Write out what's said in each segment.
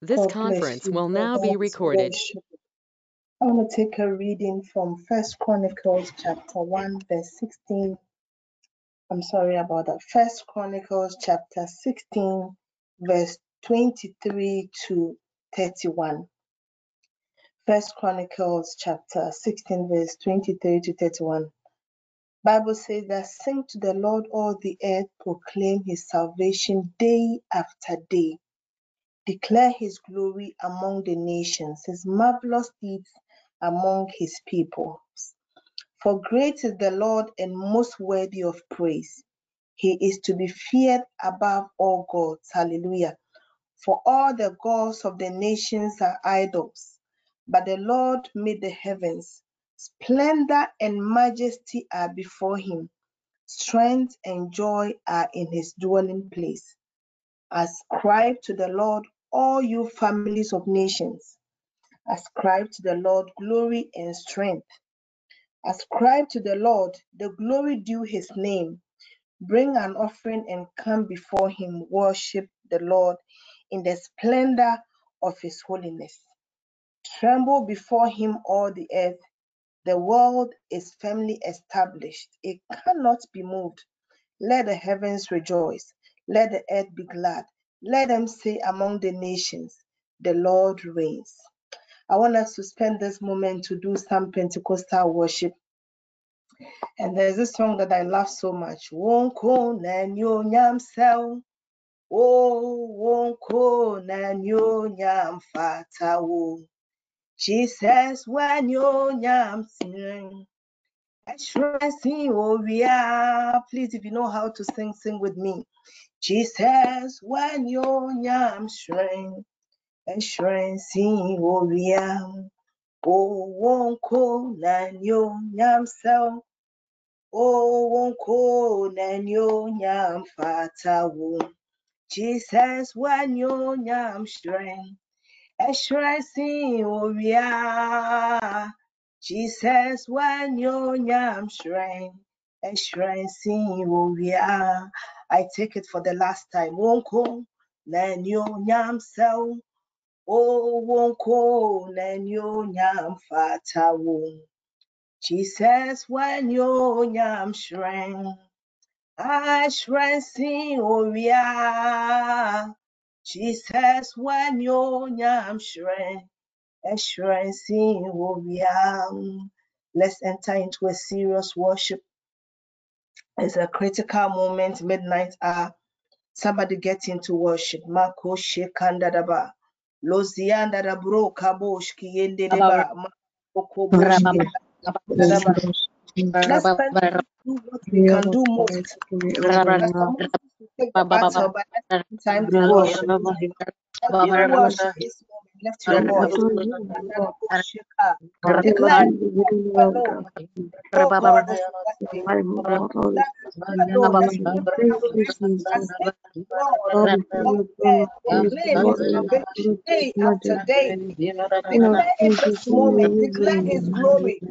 This conference will now be recorded. I want to take a reading from First Chronicles chapter 1, verse 16. I'm sorry about that. First Chronicles chapter 16, verse 23 to 31. First Chronicles chapter 16, verse 23 to 31. Bible says that sing to the Lord all the earth, proclaim his salvation day after day. Declare his glory among the nations, his marvelous deeds among his people. For great is the Lord and most worthy of praise. He is to be feared above all gods. Hallelujah. For all the gods of the nations are idols, but the Lord made the heavens. Splendor and majesty are before him. Strength and joy are in his dwelling place. Ascribe to the Lord, all you families of nations. Ascribe to the Lord glory and strength. Ascribe to the Lord the glory due his name. Bring an offering and come before him. Worship the Lord in the splendor of his holiness. Tremble before him, all the earth. The world is firmly established, it cannot be moved. Let the heavens rejoice, let the earth be glad. Let them say among the nations, The Lord reigns. I want us to spend this moment to do some Pentecostal worship. And there's this song that I love so much. Wonko na nyo nyam sel. Oh, wonko na nyo nyam fata wo. Jesus when yo nyam sing. Sing oh yeah. Please, if you know how to sing, sing with me. Jesus when yo nyam shrine. And sing oh yeah. Oh, wonko na nyo nyam sel. Oh, wonko na nyo nyam fata wo. Jesus nyam shrine. Ẹ̀ṣẹ̀ sí òrìà. Jesus shrine. Ẹ̀ṣẹ̀ sí òrìà. I take it for the last time. Wonko na nyo nyam sel. Oh, wonko na nyo nyam fata wo. Jesus when yo nyam shrine. I shrine sí òrìà. Jesus when yo nyam shrine. Shrine sí òrìà. Let's enter into a serious worship. It's a critical moment, midnight hour. Somebody get into worship. Mako shekandadaba. Lozianda da bro kabosh kiyende deba. Mako bosh. Let's spend time to do what we can do most. Will take the battle, but let's time to worship. Every worship this moment. Lift your voice. Declare alone. God, is blessing. That is alone. Let's give him appreciation. Let's thank the Lord of earth. Proclaim his salvation day after day. Declare it this. Declare his glory.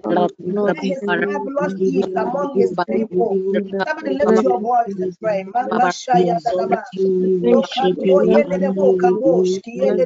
Declare his marvelous deeds among his people. Somebody lift your voice and pray. Makashaya dadaba. Lokanto yende bo kaboshki yende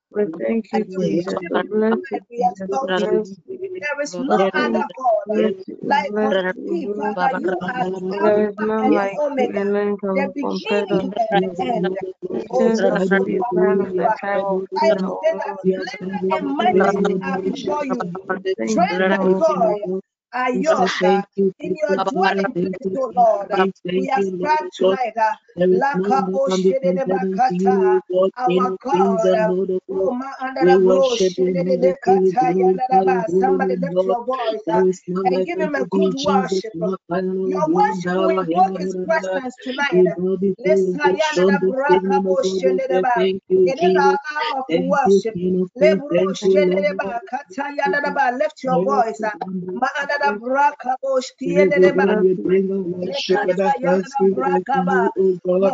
We thank you, Jesus. There is no other God. Like unto thee, Father. You are Alpha and Omega, the beginning and the end. Oh, Bible says that and majesty are before you. Strength and joy are yours in your dwelling place, oh Lord. We ascribe tonight, uh, Lakabo Shedebakata, our God. Uh, oh, my under the blow, Somebody lift your voice uh, and give him a good worship. Your worship will invoke his presence tonight. It is our hour of worship. Libro shell in the bar, catayana, lift your voice. God. Mahandala We braka exalt you, we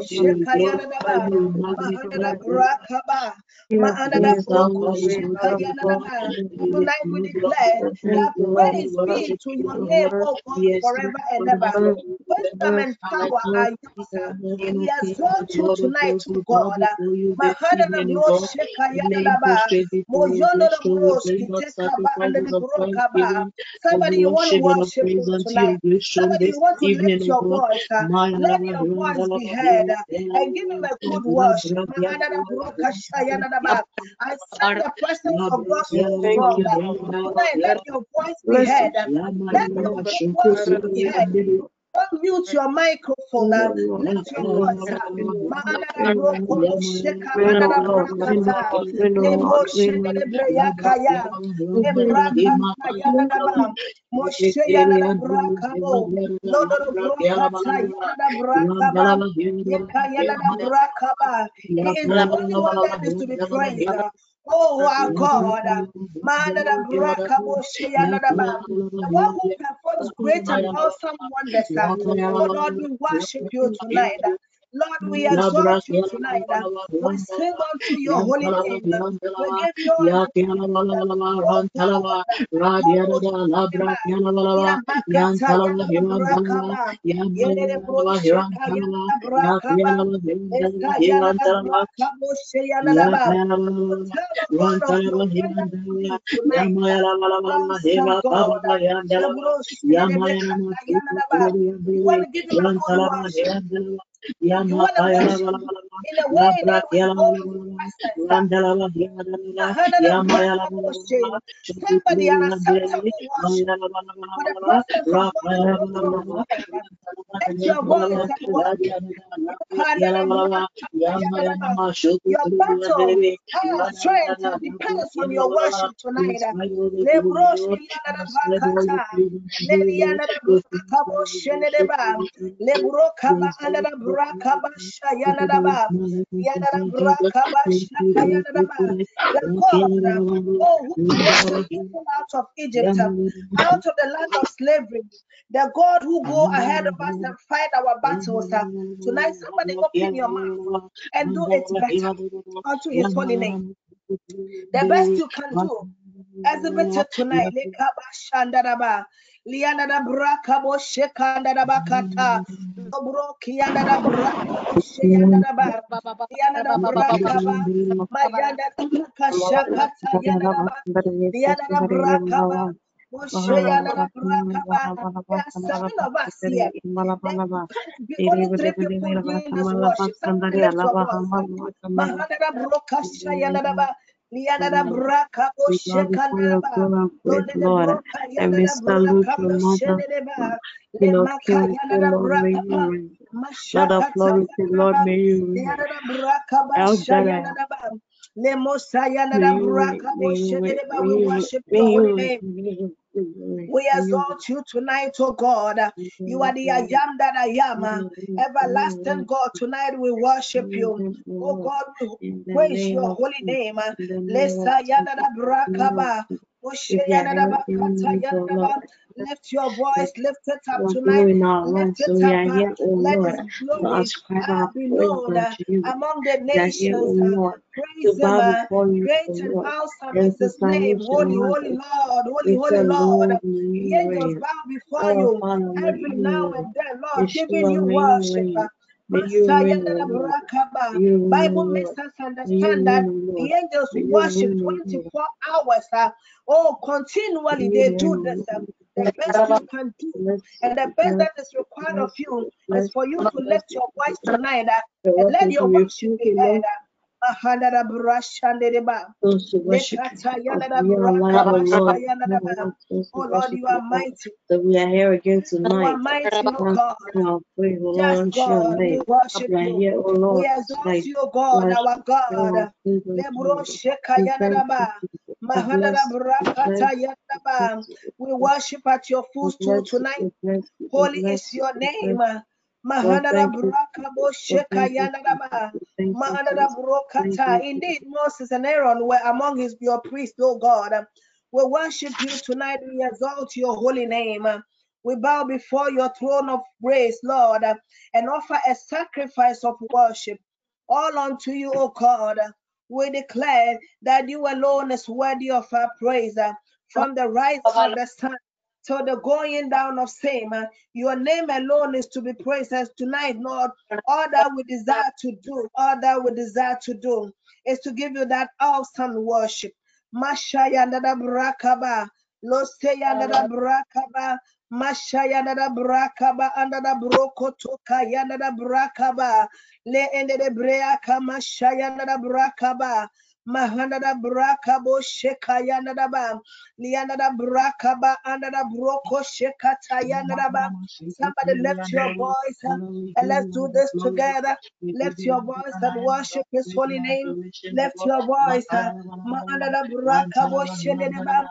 shekayanadaba. glorify you, we Mahandala magnify you. brakaba. King of Mahandala kings, broko Alpha, we exalt you. shekayanadaba. We lift Tonight we you, Lord. declare Thank that you, Lord. We praise be worship to you, your name, O God, forever and ever. Wisdom and power are yours. We O King, exalt you Lord of tonight, hosts, O we bow God. before you this Mahandala evening, O bro God. We lay shekayanadaba. prostrate before your Mojondo throne. We bros bring up kitekaba under sacrifices the of brokaba. thanksgiving, of Somebody, you want to worship and of worship praise him unto your tonight. Somebody, you want to lift your voice. Let your voice be heard and give him a good worship. labra, hianda lava, I sense the presence of God so hianda lava, strong. hianda lava, Tonight, let your voice be heard. Let your worship be heard. Don't mute your microphone. uh, Lift your voice. He. Uh, Oh, our God. Manada brakabo she yanadaba. The one who performs great and awesome wonders. uh, Oh Lord, we worship you tonight. Uh, Lord, we exalt you tonight. uh, We sing unto your holy name. uh, We give you all the praise. uh, Oh God, uh, oh, Shema, Yamakata Yana Brakaba, Yere Brosheka Yana Brakaba, Eka Yana Brakabo Sheyana Oh, tell the God of your wonderful deeds tonight. Awesome God. Lebro Shedebekata Yana Ba. You want to give him a good worship. You want to worship him in a way that will hold his. Somebody an acceptable worship. For the presence of God is so strong tonight. Lift your voice and worship. Your battle strength depends on your worship tonight. Lebroshi yanada bakata. Leli yanada brakabo shenedeba. Lebrokaba anada brakaba shayanada ba. Yanada brakaba shaka yanada ba. The God, oh, who brought the out of Egypt, out of the land of slavery. The God who go ahead of us and fight our battles. Tonight, somebody open your mouth and do it better unto his holy name. The best you can do, exhibit it tonight. Lekabashandaraba. Lianada brakabo shekandaraba kata. Dobro kiandada brakabo sheyandaraba. Lianada brakaba. Mayanda kashakata yandaraba. Lianada brakaba. Mosheyanada brakaba. There are seven of us here. There can't be only three people doing this worship. Somebody lift your voice. Mahadada brokasha yandaraba. Lianada braka bo We bow before your shekandaraba. throne of Lord, grace, the Lord, broka and we yanada salute your mother, King of kings, yanada Lord, may you reign. Lord. Of glory, Lord, may you reign. Lianada braka ba El Shaddai, shayanada ba. Le mosa may you reign, may you reign, may you reign, worship may your you holy reign, name. may you reign, We you exalt you tonight, oh God. You are the I am that I am. Everlasting God, tonight we worship you. Oh God, we praise name your holy name. In the name of Lesa Jesus, yanada in the name of brakaba. Jesus. Moshe If you are yanada here, bakata even oh yanada Lord, ba. Lift your voice, lift it up tonight. glory in our Lift it we up. uh, oh Let Lord, his glory uh, be known uh, among the We are here, nations. oh Praise him. bow before you, Great oh and awesome is his name. Holy, holy. Lord, holy, holy Lord. The angels bow before you every now and then, Lord, giving Yeshua, you may you worship. Reign. You reign, O Lord. May you reign, O Bible makes us understand that reign, O Lord. the angels worship reign, O Lord. 24 hours. uh, oh, continually they do this. uh, the best you. can do, and the best that is required of you is for you to lift your voice tonight uh, and let your worship be heard. Lord. Mahadara brashandedeba. Those who worship you. Because Lekatayana we are alive, O Lord. brakabashayana Never want those Oh Lord, worship you you, are mighty. So we are here again tonight. mighty, O Once God. again, our praise, O Lord, Just unto your God, we worship you. here, We Lord, exalt you, God, our God. praise unto Lebro you, Lord. We thank you, shekayanadaba. Jesus. We Mahadara bless you. We bless you. We bless brakatayadaba. you. We worship at your We footstool tonight. We. We Holy is your name. Oh, you. Lord, Mahadara thank you, brakabo oh, Jesus. Lord, thank you, Jesus. shekayanadaba. Lord, thank you, Mahadara Jesus. Thank brokata. Indeed, Moses and Aaron were among his your priests, O God. We worship you tonight. We exalt your holy name. we bow before your throne of grace, Lord, and offer a sacrifice of worship. All unto you, O God. We declare that you alone is worthy of our praise. Uh, from the rising of the sun to the going down of same. Your name alone is to be praised tonight, Lord. All that we desire to do, all that we desire to do is to give you that awesome worship. Mashaya nada brakaba, loseya nada brakaba, mashaya nada brakaba, anda da broko toka brakaba, le ende de breaka mashaya nada brakaba. Mahanda da brakabo sheka yanda da ba, lianda da brakaba, anda da broko sheka yanda da ba. Somebody lift your voice uh, and let's do this together. Lift your voice and worship His holy name. Lift your voice. uh, Mahanda da brakabo shende de ba.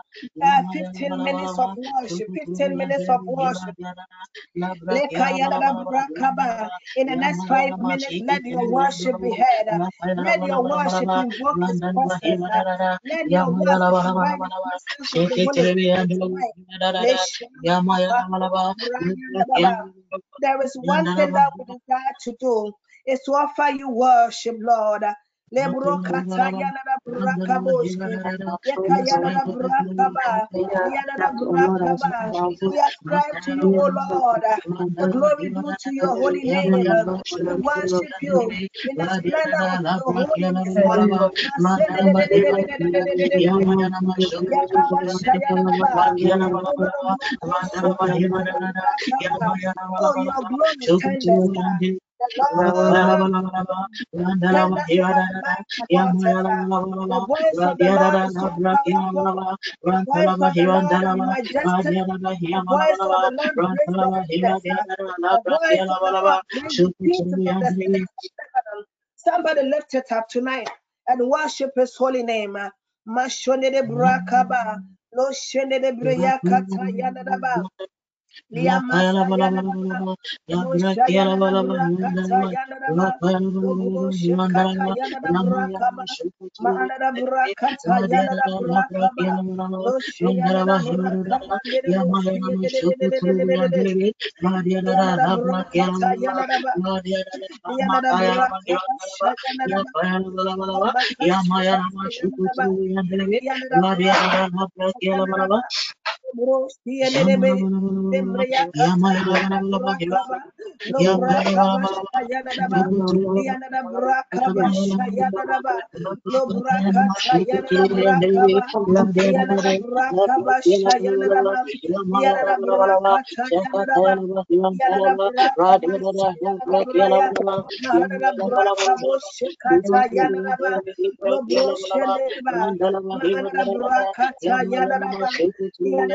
Uh, 15 minutes of worship. 15 minutes of worship. Lekayadabrakaba. In the next five minutes, let your worship be heard. Let your worship invoke His there is one thing that we desire to do is to offer you worship, Lord. Lebro kata yana da braka boshke. Yeka yana da braka ba. Yana da braka ba. We ascribe to you, O Lord. The glory due to your holy name. We worship you in the splendor of your holiness. Oh, your glory tenders. Somebody lift it up tonight and worship his holy name. Mashonede brakaba, lo shenede brekata yanadaba, Maria Yada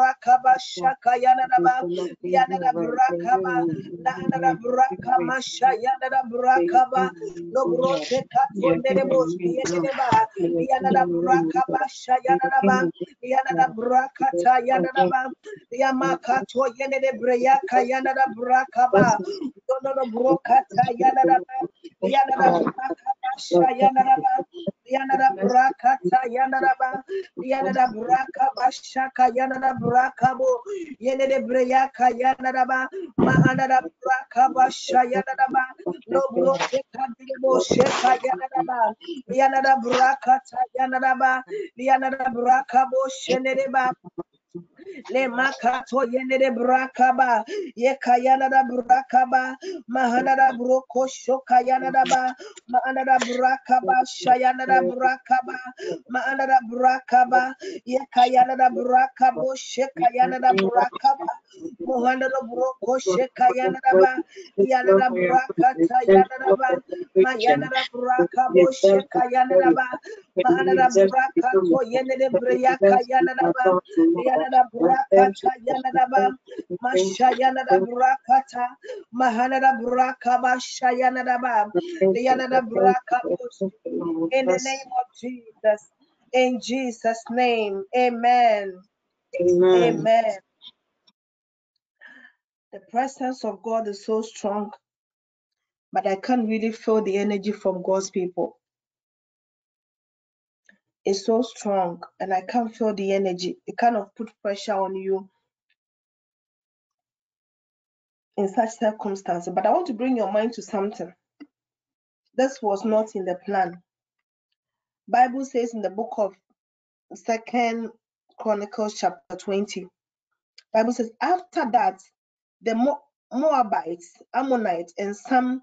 brakaba shaka yana da ba yana da brakaba na ana da brakama sha yana da brakaba no brote katonde de bos yana da ba. Yana da brakaba sha yana da ba yana da brakata yana da ba yama kato ne da breyaka yana da brakaba no no no brokata yana da ba yana da brakaba Yandaraba, Yandaraba, Rakata, Yandaraba, Yandaraba, Raka, Bashaka, Yandaraba, Rakabo, Yenede Breyaka, Yandaraba, Mahanada, Raka, Basha, Yandaraba, Lobo, Kadimo, Sheka, Yandaraba, Yandaraba, Rakata, Yandaraba, Yandaraba, Rakabo, Shenedeba, de le makato yenere brakaba ye kayana da brakaba mahana da broko shoka yana da ba mahana da brakaba shayana da brakaba mahana da brakaba ye kayana da brakabo sheka yana da brakaba mohana da broko sheka yana da ba yana da brakata yana da ba mayana da brakabo sheka yana da ba mahana da brakato yenere breyaka yana da ba yana da ba mashayana da brakata mahana da brakaba shayana da ba yana da brakabo in the name of Jesus in Jesus name amen. Amen. amen. The presence of God is so strong but I can't really feel the energy from God's people it's so strong and I can't feel the energy it kind of put pressure on you in such circumstances. But I want to bring your mind to something. This was not in the plan. Bible says in the book of Second Chronicles chapter 20. Bible says after that the Mo- Moabites, Ammonites, and some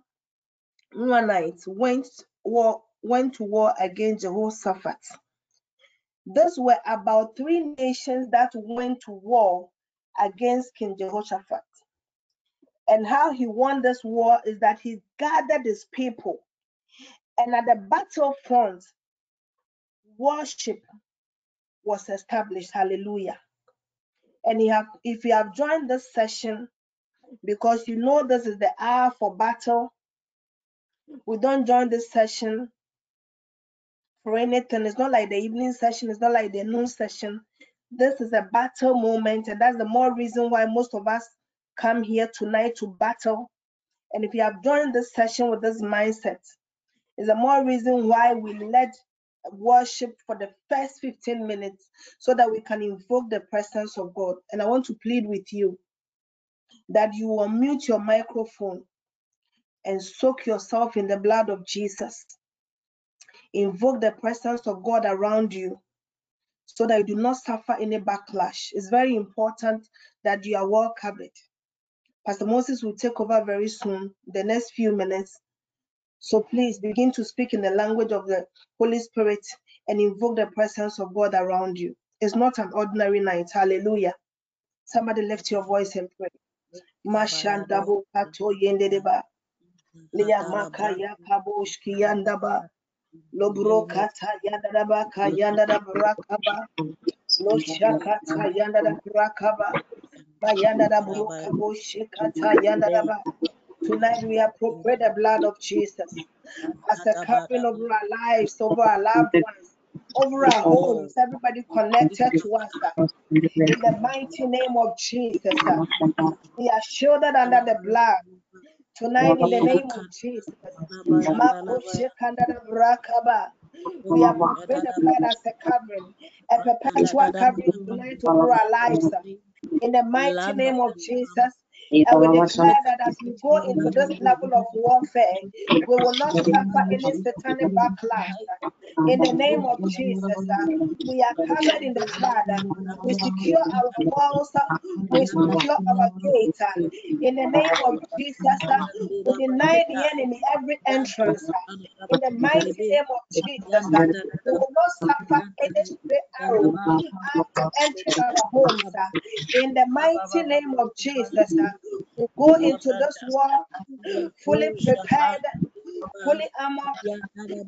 Meunites went war went to war against Jehoshaphat. These were about three nations that went to war against King Jehoshaphat. And how he won this war is that he gathered his people And at the battlefront, worship was established. Hallelujah. And you have, if you have joined this session, because you know this is the hour for battle, we don't join this session anything. It's not like the evening session, it's not like the noon session. This is a battle moment, and that's the more reason why most of us come here tonight to battle. And if you have joined this session with this mindset, is the more reason why we led worship for the first 15 minutes so that we can invoke the presence of God. And I want to plead with you that you unmute your microphone and soak yourself in the blood of Jesus. Invoke the presence of God around you so that you do not suffer any backlash. It's very important that you are well covered. Pastor Moses will take over very soon, the next few minutes, So please begin to speak in the language of the Holy Spirit and invoke the presence of God around you. It's not an ordinary night. Hallelujah. Somebody lift your voice and pray. Mashandabo kato. Liya maka yakaboshki yandaba. Lobro kata yandadaba ka yandadabrakaba. Lo shakata yandadabrakaba. Mayandadabrakaboshi kata yandadaba. Tonight we appropriate the blood of Jesus as a covering over our lives, over our loved ones, over our homes, everybody connected to us. uh, In the mighty name of Jesus, uh, we are shielded under the blood. Tonight, in the name of Jesus, we appropriate the blood as a covering, a perpetual covering tonight over our lives. In the mighty name of Jesus, and we declare that as we go into this level of warfare, we will not suffer any satanic backlash. In the name of Jesus, uh, we are covered in the blood. We secure our walls. uh, We secure our gates. uh, In the name of Jesus, we deny the enemy every entrance. In the mighty name of Jesus, we will not suffer any stray arrow after entering our homes. In the mighty name of Jesus, we go into this war fully prepared, fully armored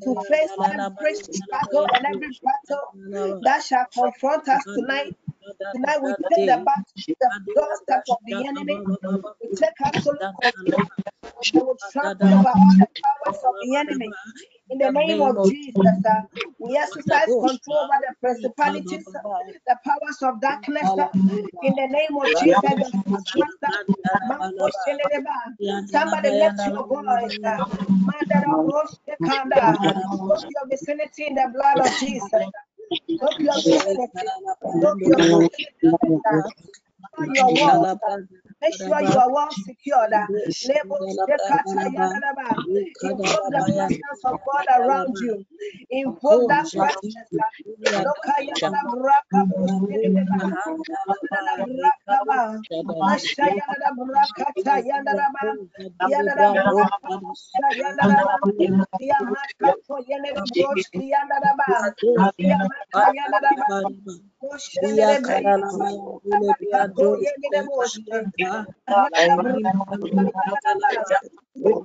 to face every struggle and every battle that shall confront us tonight. Tonight we take the back the doorstep of the enemy. We take absolute control we trample over all the powers of the enemy. In the name of Jesus, uh, we exercise control over the principalities, the powers of darkness. uh, in the name of Jesus, the Somebody lift your voice. uh, Mandara Rosh Kanda. Soak your vicinity in the blood of Jesus. Soak your vicinity. Soak your vicinity. Cover your walls. uh, Make sure you are well secured. Invoke the presence of God around you. Invoke that presence. Oh, yeah, in the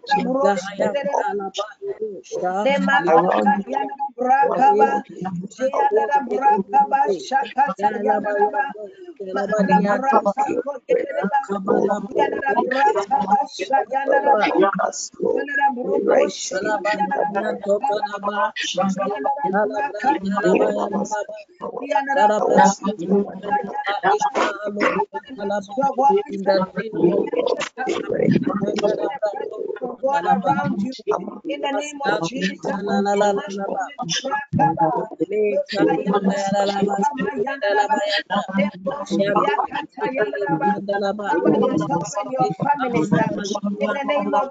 name of God around you. In the name of Jesus. in the name of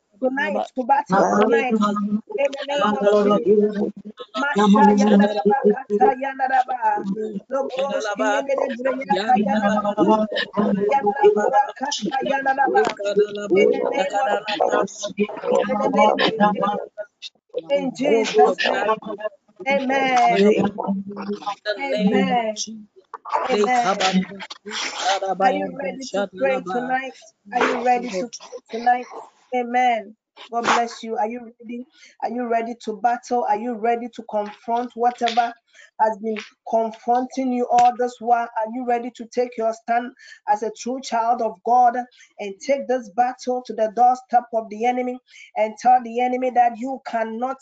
tonight to battle tonight in the name of Jesus. Masha yanaraba yanaraba. Lobroski yanaraba yanaraba. In the name of Jesus. In the name of Jesus. In Jesus' name. Amen. Amen. Amen. Are you ready to pray tonight? Are you ready to pray tonight? Amen. God bless you. Are you ready? Are you ready to battle? Are you ready to confront whatever has been confronting you all this while? Are you ready to take your stand as a true child of God and take this battle to the doorstep of the enemy and tell the enemy that you cannot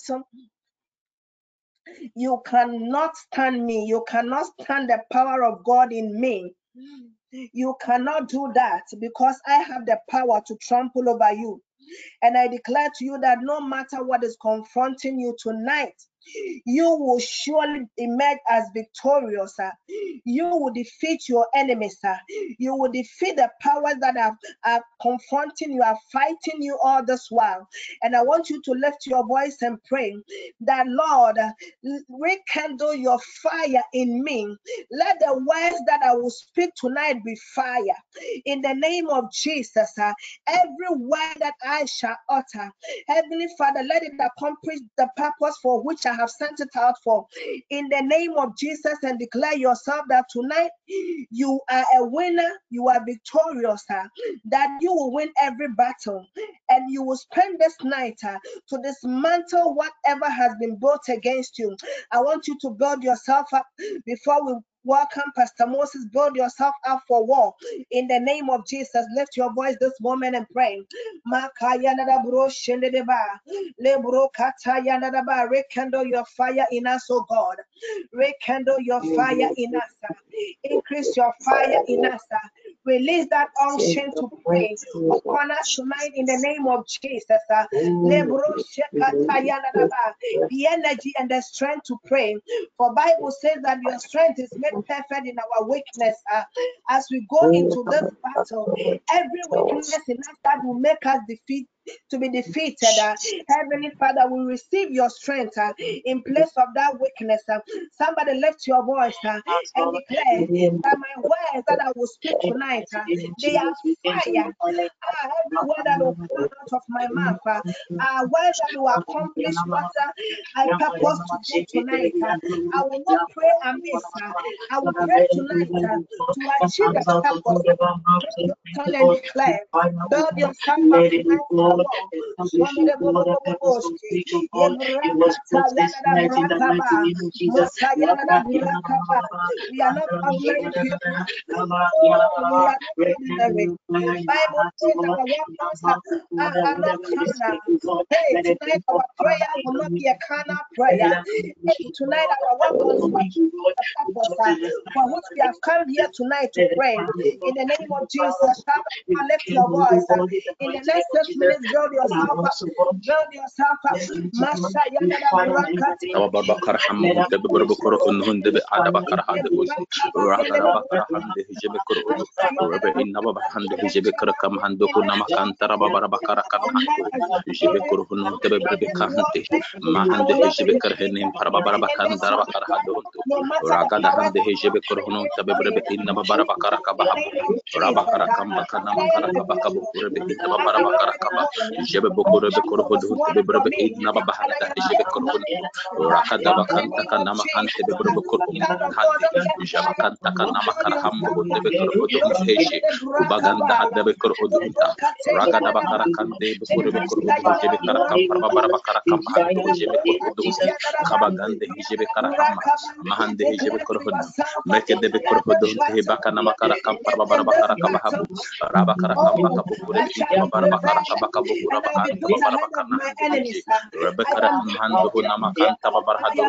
you cannot stand me. You cannot stand the power of God in me. Hmm. You cannot do that because I have the power to trample over you. And I declare to you that no matter what is confronting you tonight, you will surely emerge as victorious. Sir. You will defeat your enemies. Sir. You will defeat the powers that are, are confronting you, are fighting you all this while. And I want you to lift your voice and pray that, Lord, rekindle your fire in me. Let the words that I will speak tonight be fire. In the name of Jesus, uh, every word that I shall utter, Heavenly Father, let it accomplish the purpose for which I have sent it out for. In the name of Jesus, and declare yourself that tonight you are a winner, you are victorious, uh, that you will win every battle, and you will spend this night uh, to dismantle whatever has been built against you. I want you to build yourself up before we Welcome, Pastor Moses. Build yourself up for war. In the name of Jesus, lift your voice this moment and pray. Rekindle your fire in us, oh God. Rekindle your fire in us. Increase your fire in us. Release that unction to pray upon us tonight in the name of Jesus. The energy and the strength to pray. For Bible says that your strength is made perfect in our weakness. Uh, as we go into this battle, every weakness in us that will make us defeat to be defeated. Uh, Heavenly Father, we receive your strength uh, in place of that weakness. Uh, somebody lift your voice and declare that my words that I will speak tonight, they are fire. Uh, every word that will come out of my mouth uh, are words that will accomplish what I purpose to do tonight. I will not pray amiss. I will pray tonight to achieve the purpose. Turn and declare. Build yourself up tonight Oh. It was this night Jesus. We are not. Oh. Hey, tonight our prayer will not be a prayer. Tonight our for which we have come here tonight to pray. In the name of Jesus, lift your voice. In the next six minutes, build yourself up. Build yourself up. Masha yada brakati. Awa babakar hamu de beberapa koro unhun de be ada bakar hande bos rakara bakar hande hijebe koro udu rebe inna baba hande hijebe koro kam hando ko nama kantara babara bakar kam hando hijebe koro unhun de beberapa kahante ma hande hijebe kor henim para babara bakar dara bakar hando untu rakada hande hijebe koro unhun de beberapa inna babara bakar kabah rabakara kam bakar nama kara kabah kabu rebe inna babara bakar kabah hijebe bokoro be koro udu de beberapa inna baba hande hijebe koro untu rakada bakanta kana makante be bro ko hadi jamakanta kana makara hambo de be ko do heshi ubaganda hadda be ko do ta ragada bakara kande be ko be ko do je be kara kam parba bara bakara kam hando je be ko do kabagande je be kara kam mahande je be ko do meke de be ko do he bakana makara kam parba bara bakara kam habu rabakara kam bakabu ko be bara bakara kam bakabu raba hando bara bakana rebekara hando nama kanta babar hado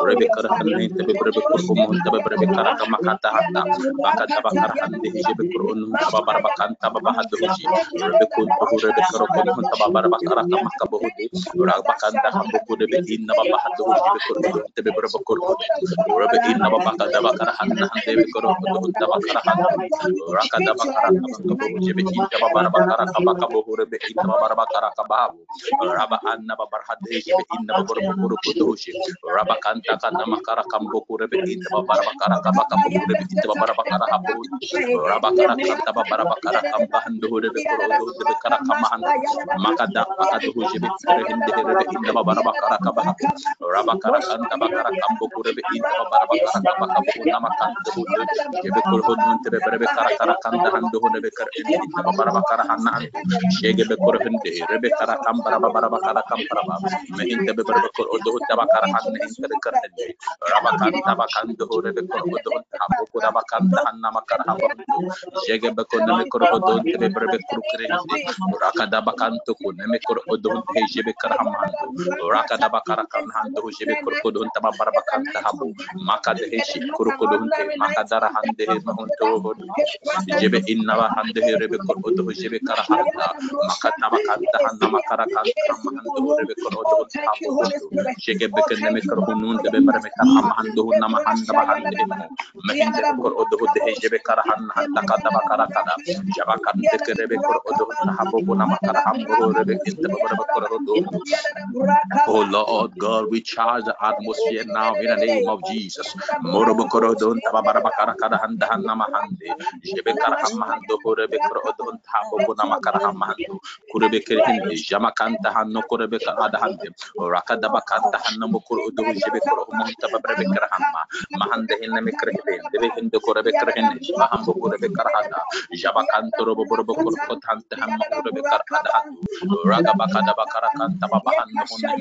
rebe kara hanne tebe rebe kurbo mon tebe rebe kara kama kata handa baka taba kara hande jebe kurun taba bar bakanta baba hado ji rebe kun to rebe kara kun hun taba bar bakara kama kabo hudi ura bakanta hambo ku rebe inna baba hado jebe kurbo tebe rebe kurbo rebe inna baba kata bakara hanna hande be koro kun taba kara handa ura kata bakara kama kabo jebe inna baba bar bakara kama kabo rebe inna baba bar bakara kaba raba anna babar hade jebe inna baba kuru kudushi. Rabakanta kana makara kambo kurebe inta babara bakara kabaka kurebe inta babara bakara habu rabakara kanta babara bakara kamba hando horebe kuro horebe kara kama hando makada makadu hujebe kure hinde herebe inta babara bakara kabaha rabakara kanta bakara kambo kurebe inta babara bakara kabaka kuna makanta hujebe jebe kuro honte berebe kara kara kanta hando horebe kara inta babara bakara hanna hando shege be hinde herebe kara odo tabakara hanne hintere karne rabakan tabakan dohore be koro odo habu kura bakan hanna makar habu jege be ko neme koro odo tebe berbe kuru kre hinde rakada bakan ko neme koro odo he jebe kar hamando rakada bakara kan jebe koro odo taba barbakan habu makade he shi kuru odo hunte makadara hande he mahunto odo jebe inna ba hande he rebe koro odo jebe kar handa makata bakan hanna makara kan hamando rebe koro odo habu shege beke neme kar hunun de be bare kar ham hando nama handa ba hande mo mahinde kor odo de he jebe kar han handa kada ba kara kan de kere be kor odo nama kar ham bo rebe inte ba bare kor odo Oh Lord God, we charge the atmosphere now in the name of Jesus. Morobo korodon taba baraba kara kara handa hanna mahande. Jebe kara hamma hando korebe korodon tabo bona makara hamma hando. Kurebe kerhinde jama kanta hanno korebe kara ada hande. Rakada bakanta hanno mo korodon jebe koro mo taba barebe kara hamma. Mahande hinne me kerhinde debe hinde korebe kerhinde mahambo korebe kara hada. Jaba kanto robo borobo korko tante hamma korebe kara ada hando. Raga bakada bakara kanta baba hanno honne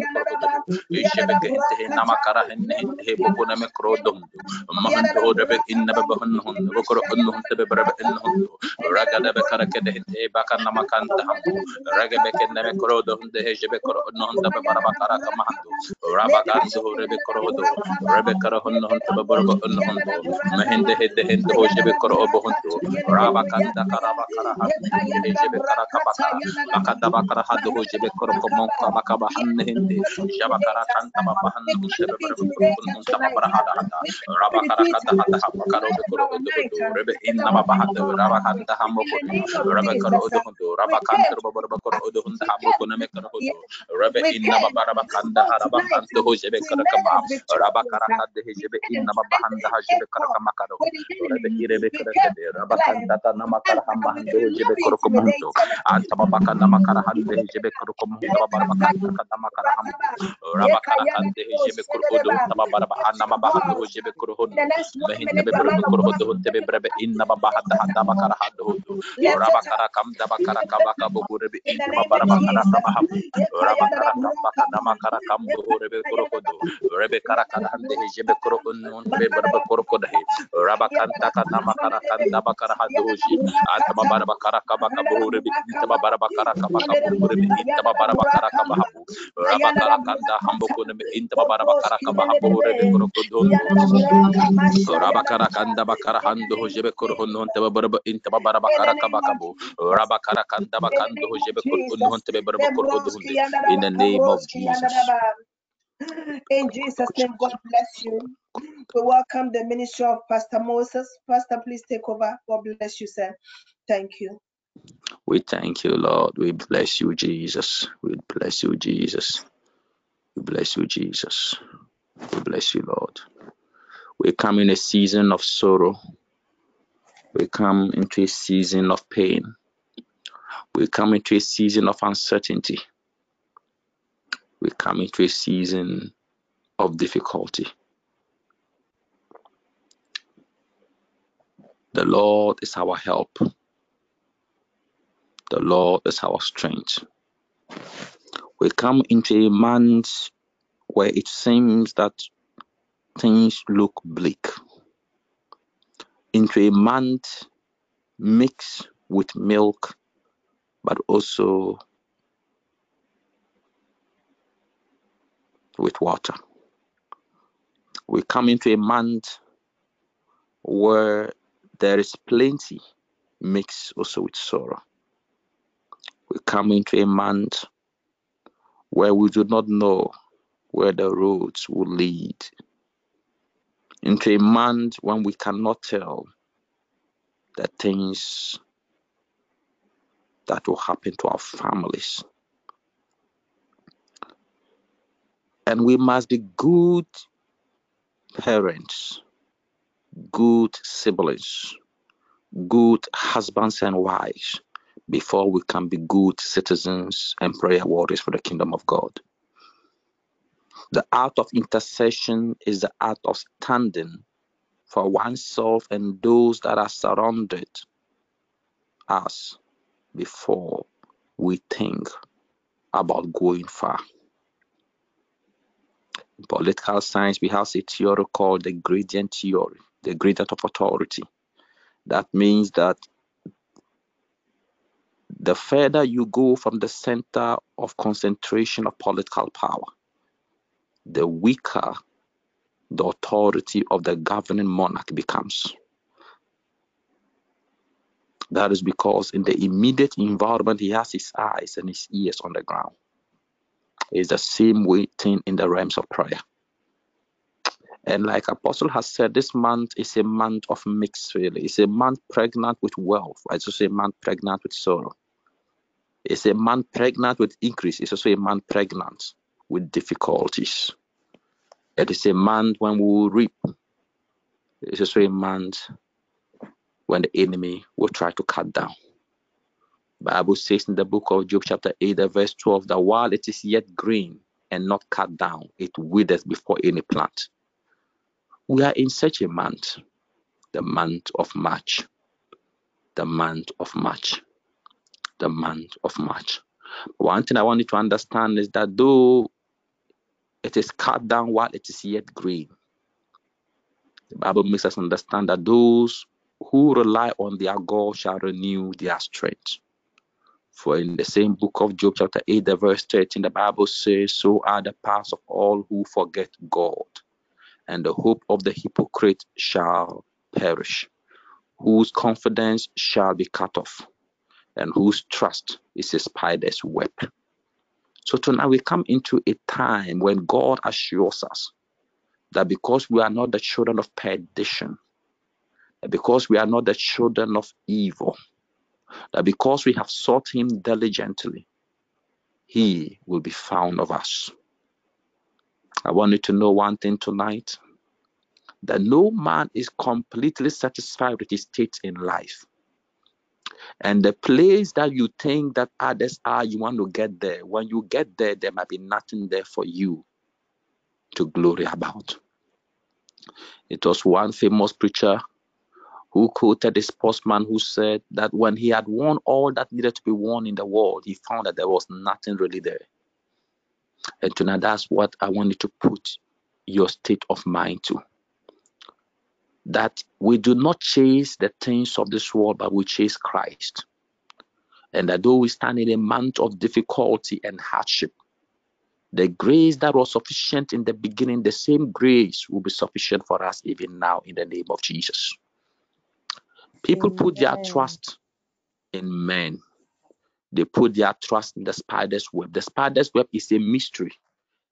ishebeke inte nama kara henne he boko na mekro dom mahan to de be inna be bahon hon boko on hon te be bre en hon raga de be kara ke de inte baka nama kan ta ham raga be ke na mekro do hon de he jebe kro on hon te be bara bakara ka raba gan do re be do. Re kara hon te be bara on hon do mahen de he de hen do jebe kro o hon do raba kan da kara bakara ha he jebe kara ka bakara baka da bakara ha do jebe kro ko mon ka baka ba han hende. Jabakara kanta babahan unte bebere kun unta babara hada hada. Rabakara kata hada haba karo be koro odo rebe inna baba hada. Rabakanta hambo ko rebe karo odo odo rabakanta babara bakoro odo hunta hambo ko na me rebe inna baba rabakanta harabakanta ho jebe karo kama he jebe inna handa ha jebe karo kama karo irebe karo kade rabakanta ta nama kara hamma hando jebe koro ko munto anta baba kana makara hande jebe koro ko munto baba. Rabakanta kana makara hambo rabakara kande jebe koro odo taba baraba anna baba hando jebe koro hono mehin tebe berbe koro odo tebe berbe inna baba hada hada bakara hado rabakara kam da bakara kabaka bugu rebe intaba baraba kara kabaha raba kara kamba kanama kara kambo rebe korokodo rebe kara kara hande jebe koro unun be baraba korokoda he raba kanta kanama kara kanda bakara hadoji ataba baraba kara kaba kabo rebe intaba baraba kara kaba kabo rebe intaba baraba kara kaba habu raba kara kanda hambo kono be intaba baraba kara kaba habu rebe korokodo raba kara kanda bakara hando jebe koro unun taba baraba intaba baraba kara kaba kabo raba kara kanda bakando jebe koro unun taba baraba korokodo in the name of Jesus. In Jesus' name, God bless you. We welcome the ministry of Pastor Moses. Pastor, please take over. God bless you, sir. Thank you. We thank you, Lord. We bless you, Jesus. We bless you, Jesus. We bless you, Jesus. We bless you, Lord. We come in a season of sorrow. We come into a season of pain. We come into a season of uncertainty. We come into a season of difficulty. The Lord is our help. The Lord is our strength. We come into a month where it seems that things look bleak. Into a month mixed with milk, but also with water. We come into a month where there is plenty mixed also with sorrow. We come into a month where we do not know where the roads will lead. Into a month when we cannot tell the things that will happen to our families. And we must be good parents, good siblings, good husbands and wives before we can be good citizens and prayer warriors for the kingdom of God. The art of intercession is the art of standing for oneself and those that are surrounded us before we think about going far. In political science, we have a theory called the gradient theory, the gradient of authority. That means that the further you go from the center of concentration of political power, the weaker the authority of the governing monarch becomes. That is because in the immediate environment, he has his eyes and his ears on the ground. It's the same way thing in the realms of prayer. And like Apostle has said, this month is a month of mixed feeling. It's a month pregnant with wealth. It's also a month pregnant with sorrow. It's a month pregnant with increase. It's also a month pregnant with difficulties. It is a month when we will reap. It's also a month when the enemy will try to cut down. Bible says in the book of Job, chapter 8, verse 12, that while it is yet green and not cut down, it withers before any plant. We are in such a month, the month of March, the month of March, the month of March. One thing I want you to understand is that though it is cut down while it is yet green, the Bible makes us understand that those who rely on their God shall renew their strength. For in the same book of Job, chapter 8, the verse 13, the Bible says, So are the paths of all who forget God, and the hope of the hypocrite shall perish, whose confidence shall be cut off, and whose trust is a spider's web. So tonight we come into a time when God assures us that because we are not the children of perdition, because we are not the children of evil, that because we have sought him diligently, he will be found of us. I want you to know one thing tonight that no man is completely satisfied with his state in life. And the place that you think that others are, you want to get there. When you get there, there might be nothing there for you to glory about. It was one famous preacher who quoted this postman who said that when he had won all that needed to be won in the world, he found that there was nothing really there. And tonight, that's what I wanted to put your state of mind to. That we do not chase the things of this world, but we chase Christ. And that though we stand in a month of difficulty and hardship, the grace that was sufficient in the beginning, the same grace will be sufficient for us even now in the name of Jesus. People put their trust in men. They put their trust in the spider's web. The spider's web is a mystery.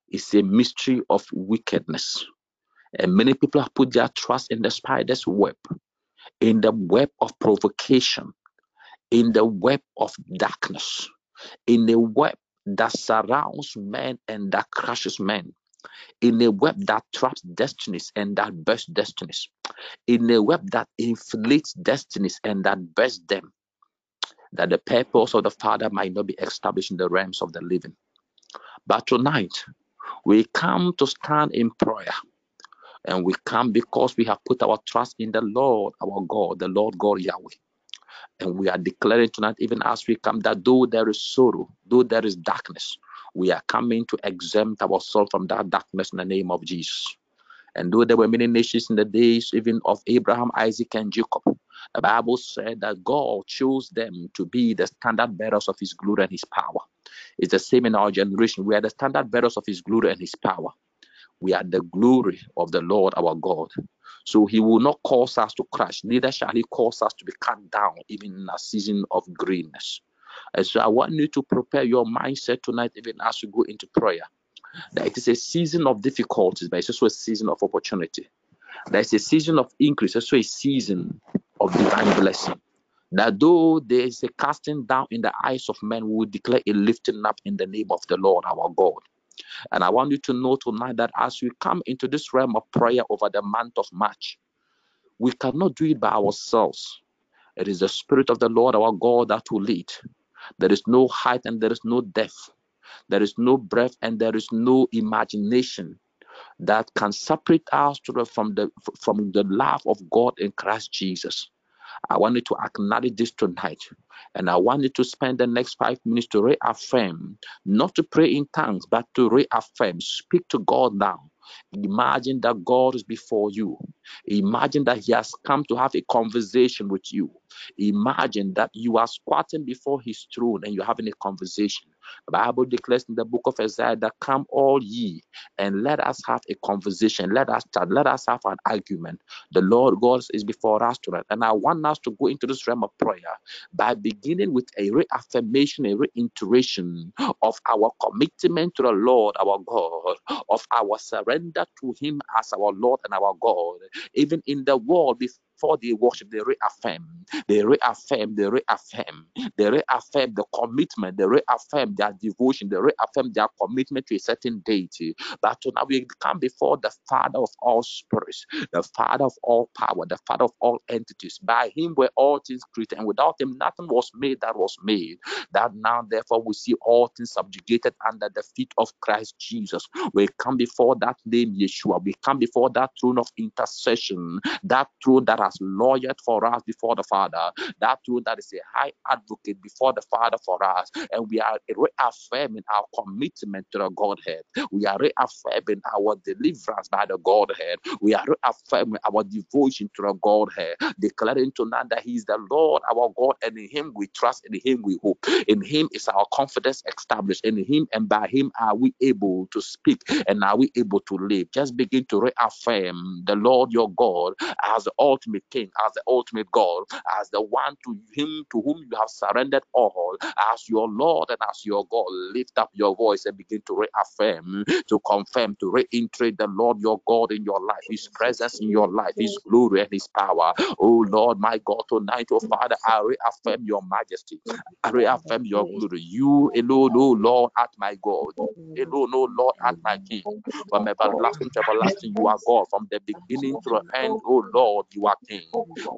It's a mystery of wickedness. And many people have put their trust in the spider's web, in the web of provocation, in the web of darkness, in the web that surrounds men and that crushes men, in a web that traps destinies and that bursts destinies, in a web that inflates destinies and that bursts them, that the purpose of the Father might not be established in the realms of the living. But tonight, we come to stand in prayer. And we come because we have put our trust in the Lord, our God, the Lord God Yahweh. And we are declaring tonight, even as we come, that though there is sorrow, though there is darkness, we are coming to exempt ourselves from that darkness in the name of Jesus. And though there were many nations in the days even of Abraham, Isaac, and Jacob, the Bible said that God chose them to be the standard bearers of his glory and his power. It's the same in our generation. We are the standard bearers of his glory and his power. We are the glory of the Lord our God. So he will not cause us to crash, neither shall he cause us to be cut down, even in a season of greenness. And so I want you to prepare your mindset tonight, even as you go into prayer. That it is a season of difficulties, but it's also a season of opportunity. There's a season of increase, also a season of divine blessing. That though there is a casting down in the eyes of men, we will declare a lifting up in the name of the Lord our God. And I want you to know tonight that as we come into this realm of prayer over the month of March, we cannot do it by ourselves. It is the Spirit of the Lord our God that will lead. There is no height and there is no depth. There is no breadth and there is no imagination that can separate us from the from the love of God in Christ Jesus. I want you to acknowledge this tonight. And I want you to spend the next five minutes to reaffirm, not to pray in tongues, but to reaffirm. Speak to God now. Imagine that God is before you. Imagine that He has come to have a conversation with you. Imagine that you are squatting before His throne and you're having a conversation. The Bible declares in the book of Isaiah that come all ye and let us have a conversation. Let us chat. Let us have an argument. The Lord God is before us tonight. And I want us to go into this realm of prayer by beginning with a reaffirmation, a reiteration of our commitment to the Lord, our God, of our surrender to Him as our Lord and our God, even in the world before they worship, they reaffirm, they reaffirm, they reaffirm, they reaffirm the commitment, they reaffirm their devotion, they reaffirm their commitment to a certain deity. But now we come before the Father of all spirits, the Father of all power, the Father of all entities. By Him were all things created, and without Him nothing was made that was made. That now, therefore, we see all things subjugated under the feet of Christ Jesus. We come before that name, Yeshua. We come before that throne of intercession, that throne that has lawyered for us before the Father, that throne that is a high advocate before the Father for us. And we are reaffirming our commitment to the Godhead. We are reaffirming our deliverance by the Godhead. We are reaffirming our devotion to the Godhead, declaring to tonight that He is the Lord our God, and in Him we trust, in Him we hope. In Him is our confidence established. In Him and by Him are we able to speak and are we able to live. Just begin to reaffirm the Lord your God as the ultimate King, as the ultimate God, as the one to Him to whom you have surrendered all, as your Lord and as your God. Lift up your voice and begin to reaffirm, to confirm, to reiterate the Lord your God in your life, His presence in your life, His glory and His power. Oh Lord, my God, tonight, oh Father, I reaffirm your majesty. I reaffirm your glory. You alone, oh Lord, at my God. Alone, oh Lord, at my King. From everlasting to everlasting, you are God. From the beginning to the end, oh Lord, you are me.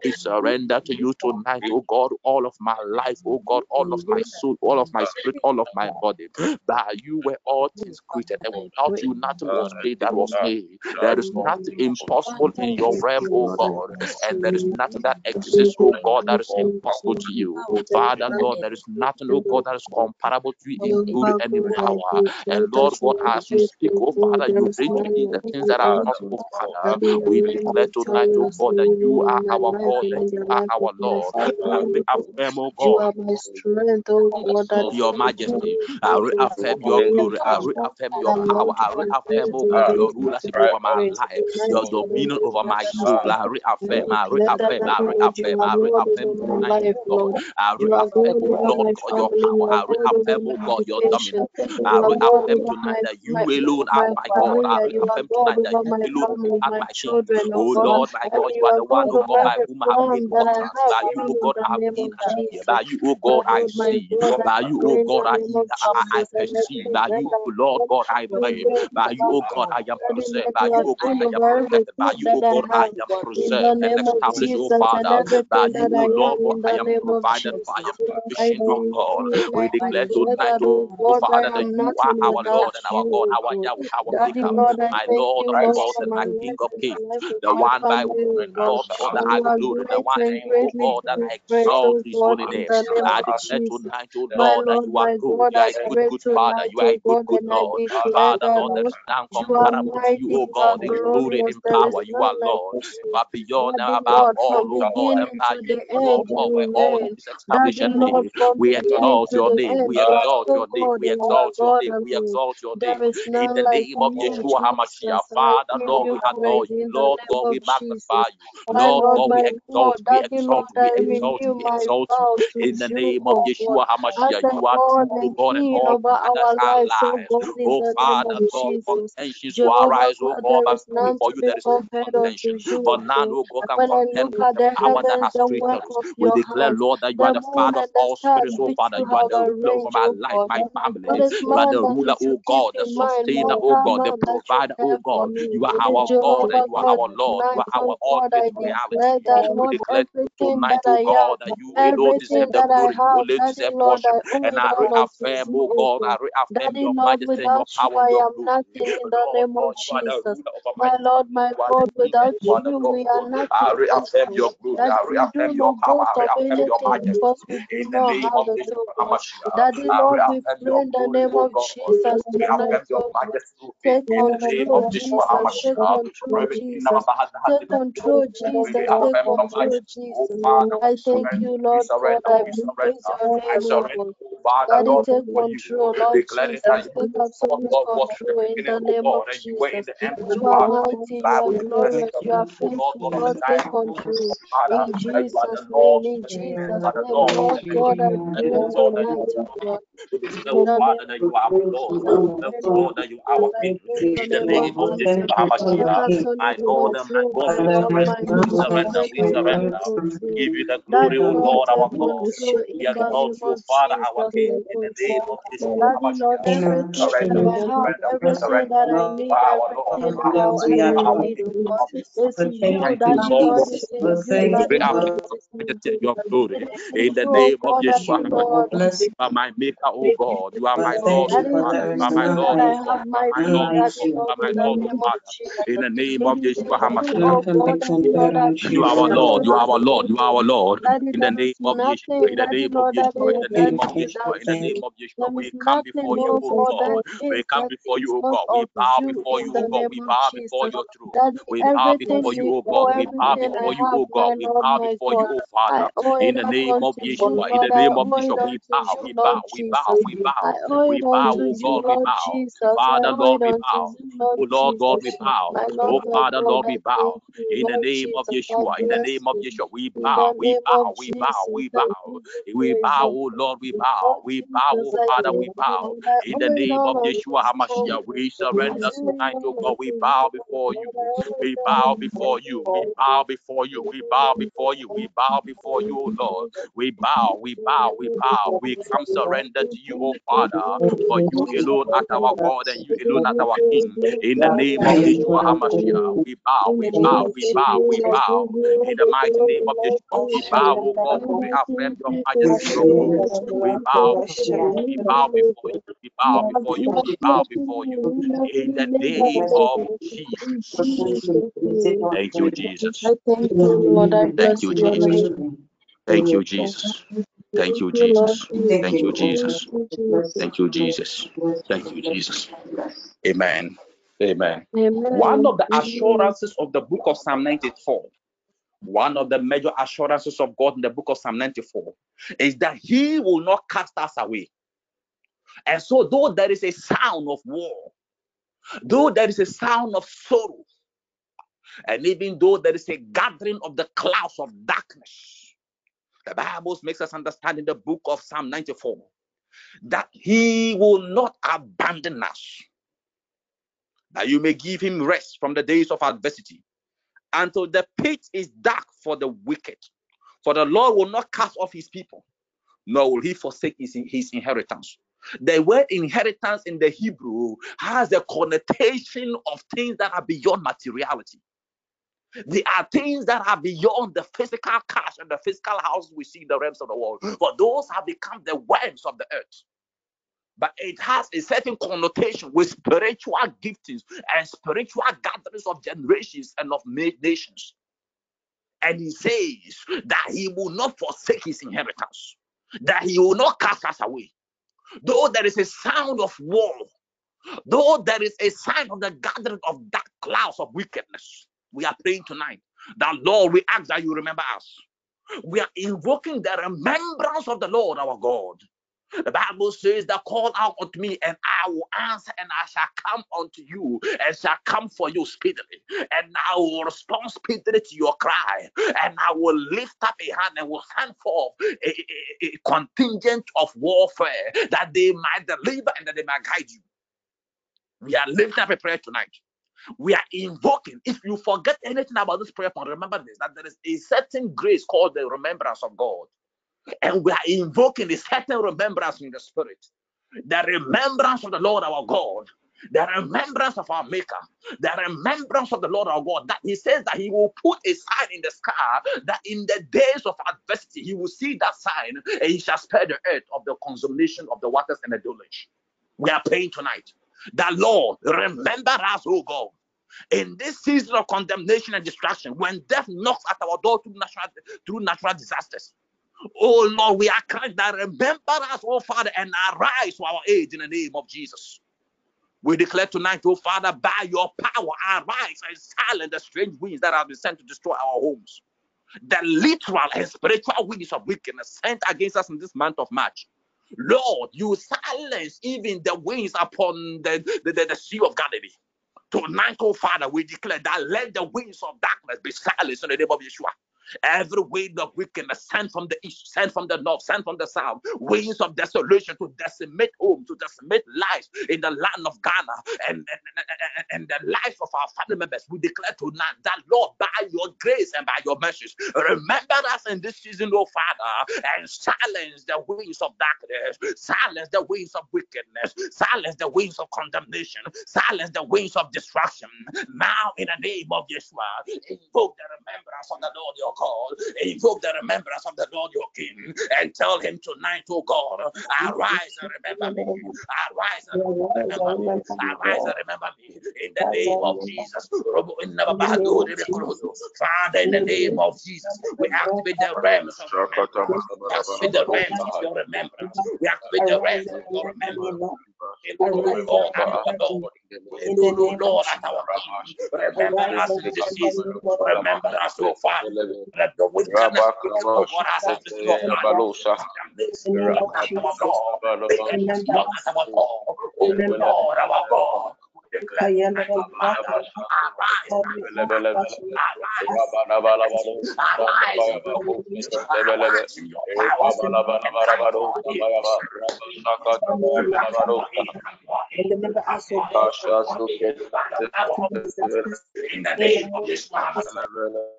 We surrender to you tonight, oh God, all of my life, oh God, all of my soul, all of my spirit, all of my body. By you were all things created, and without you, nothing was made that was made. There is nothing impossible in your realm, oh God, and there is nothing that exists, oh God, that is impossible to you. Father, Lord, there is nothing, oh God, that is comparable to you in good and in power. And Lord, what as you speak, oh Father, you bring to me the things that are not, oh Father. We declare tonight, oh God, that you you are our God, you are our Lord. Affirm, O God, your majesty, I reaffirm your glory, reaffirm your power, reaffirm, O God, your rulership over my life, your dominion over my soul, I reaffirm, reaffirm, reaffirm, reaffirm tonight, God, reaffirm, Lord. God, your power, reaffirm, O God, your dominion, I reaffirm tonight that you alone are my God, I reaffirm tonight that you alone are my children, O Lord, my God, you are the one. God, oh God, by whom I have been uttered. By you, oh God, I have been achieved. By you, oh God, I see. By you, oh God, I, I, I perceive. By you, Lord God, I made. By you, oh God, I am preserved. By you, oh God, I am protected. By oh you, oh God, I am preserved and established, oh Father. By you, oh, oh Lord God, I am provided by your provision, oh God. We declare tonight, oh Father, that you are our Lord and our God, our Yahweh, our Maker, my Lord, my God, and my King of Kings, the one by whom, Lord, God, that I do the one and oh God, that I exalt his holy name. I declare tonight, oh Lord, that you are good, you are a good, good Father, you are a good, good Lord. Father, Lord, there is none comparable to you, oh God, in glory and power, you are Lord. But beyond and above all, oh God, and by you, Lord, over all this established name, we exalt your name, we exalt your name, we exalt your name, we exalt your name. In the name of Yeshua HaMashiach, Father, Lord, we adore you, Lord, God, we magnify you. Lord God, we exalt, we exalt, we exalt, we exalt you in the name of Yeshua HaMashiach. You are true, God, and all others are lies. Oh, Father, God, contentions will arise, oh God, but before you there is no contention. For none, oh God, can contend with the power that has created us. We declare, Lord, that you are the Father of all spirits, oh Father. You are the ruler of my life, my family. You are the ruler, oh God, the sustainer, oh God, the provider, oh God. You are our God and you are our Lord. You are our all reality. We declare tonight, oh God, that you alone deserve the glory, you alone deserve worship. And I reaffirm, oh God, I reaffirm your majesty, your power, your glory. In the name of Jesus, my Lord, my God, without you, we are nothing. I reaffirm your glory, I reaffirm your power, I reaffirm your majesty. In the name of Jesus, Daddy, Lord, we pray in the name of Jesus. Take control, Jesus. Take control, Jesus. I thank you, Lord, for that. I. Father, Lord, for you. Declare that you Lord, in the name of Jesus. You were in the empty you are faithful. Lord, take control. In Jesus' name, in Jesus' name, Lord God, I pray tonight, God. The Father that you are Lord, the Lord that you are. In the name of Jesus, I know them, I know them surrender, we surrender. We give you the glory, O Lord, our God. We acknowledge you, Father, our King, in the name of Jesus. Our surrender, we surrender, we surrender. Power, Lord, we are our your glory in the name of Jesus. You are my maker, O God. You are my Lord, you are my Lord, you are my Lord, you are my Lord. In the name of Jesus, you are our Lord. You are our Lord. You are our Lord. In the name of Yeshua. In the name of Yeshua. In the name of Yeshua. In the name of Yeshua. We come before you, O God. We come before you, O God. We bow before you, O God. We bow before your throne. We bow before you, O God. We bow before you, O God. We bow before you, O Father. In the name of Yeshua. In the name of Yeshua. We bow. We bow. We bow. We bow. We bow, O God. We bow. Father, Lord, we bow. O Lord God, we bow. O Father, Lord, we bow. In the name of Yeshua, in the name of. Yeshua, we bow, we bow, we bow, we bow. We bow, oh Lord, we bow. We bow, oh Father, we bow. In the name of Yeshua. HaMashiach, we surrender tonight, oh God. We bow before you. I owe it We bow before you. We bow before you. We bow before you. We bow before you, oh Lord. We bow, we bow, we bow. We come surrender to you, oh Father. For you alone art our God and you alone you our King. In the name of Yeshua HaMashiach, we bow, we bow, we bow, we bow in the mighty name of Yeshua. We bow, oh God, to reaffirm your majesty, oh We bow before you, we bow before you, we bow before you, we bow before you in the name of Jesus. Thank you, Jesus. Thank you, Lord. I Thank bless you, your Jesus. Thank you, Jesus. Thank you, Jesus. Thank you, Jesus. Thank you, Jesus. Thank you, Jesus. Amen. Amen. Amen. One of the assurances of the book of Psalm 94, one of the major assurances of God in the book of Psalm 94 is that He will not cast us away. And so, though there is a sound of war, though there is a sound of sorrow, and even though there is a gathering of the clouds of darkness, the Bible makes us understand in the book of Psalm 94 that He will not abandon us, that you may give Him rest from the days of adversity until the pit is dark for the wicked. For the Lord will not cast off his people, nor will he forsake his, his inheritance. The word inheritance in the Hebrew has a connotation of things that are beyond materiality. They are things that are beyond the physical cash and the physical houses we see in the realms of the world. but those have become the worms of the earth but it has a certain connotation with spiritual giftings and spiritual gatherings of generations and of nations. And he says that he will not forsake his inheritance, that he will not cast us away. Though there is a sound of war, though there is a sign of the gathering of dark clouds of wickedness, we are praying tonight that Lord, we ask that you remember us. We are invoking the remembrance of the Lord our God. The Bible says that call out unto me and I will answer and I shall come unto you and shall come for you speedily. And I will respond speedily to your cry and I will lift up a hand and will send forth a, a- a contingent of warfare that they might deliver and that they might guide you. We are lifting up a prayer tonight. We are invoking. If you forget anything about this prayer point, remember this that there is a certain grace called the remembrance of God and we are invoking a certain remembrance in the spirit. The remembrance of the lord our god. The remembrance of our maker. The remembrance of the lord our god. That he says that he will put a sign in the sky that in the days of adversity he will see that sign and he shall spare the earth of the consummation of the waters and the deluge. We are praying tonight. That lord remember us oh god. In this season of condemnation and destruction when death knocks at our door through natural through natural disasters Oh Lord, we are crying that remember us, oh Father, and arise to our aid in the name of Jesus. We declare tonight, oh Father, by your power, arise and silence the strange winds that have been sent to destroy our homes. The literal and spiritual winds of wickedness sent against us in this month of March. Lord, you silence even the winds upon the, the, the, the Sea of Galilee. Tonight, oh Father, we declare that let the winds of darkness be silenced in the name of Yeshua. Every wind of wickedness sent from the east, sent from the north, sent from the south, winds of desolation to decimate homes, to decimate lives in the land of Ghana and, and, and, and the life of our family members. We declare tonight that, Lord, by your grace and by your mercies, remember us in this season, oh Father, and silence the winds of darkness, silence the winds of wickedness, silence the winds of condemnation, silence the winds of destruction. Now, in the name of Yeshua, invoke the remembrance of the Lord your God, invoke the remembrance of the Lord your King, and tell him tonight, oh God, arise and remember me, arise and remember me, arise and remember me, in the name of Jesus. Father, in the name of Jesus, we activate the realms of remembrance. We activate the realms of your remembrance. We activate the realms of your remembrance. Lord, Lord, Lord, Lord, at our King. Remember us in this season. Remember us, oh Father. Let the wickedness of God has us to your Remember us, our God. Not at our God. Oh Lord, our God.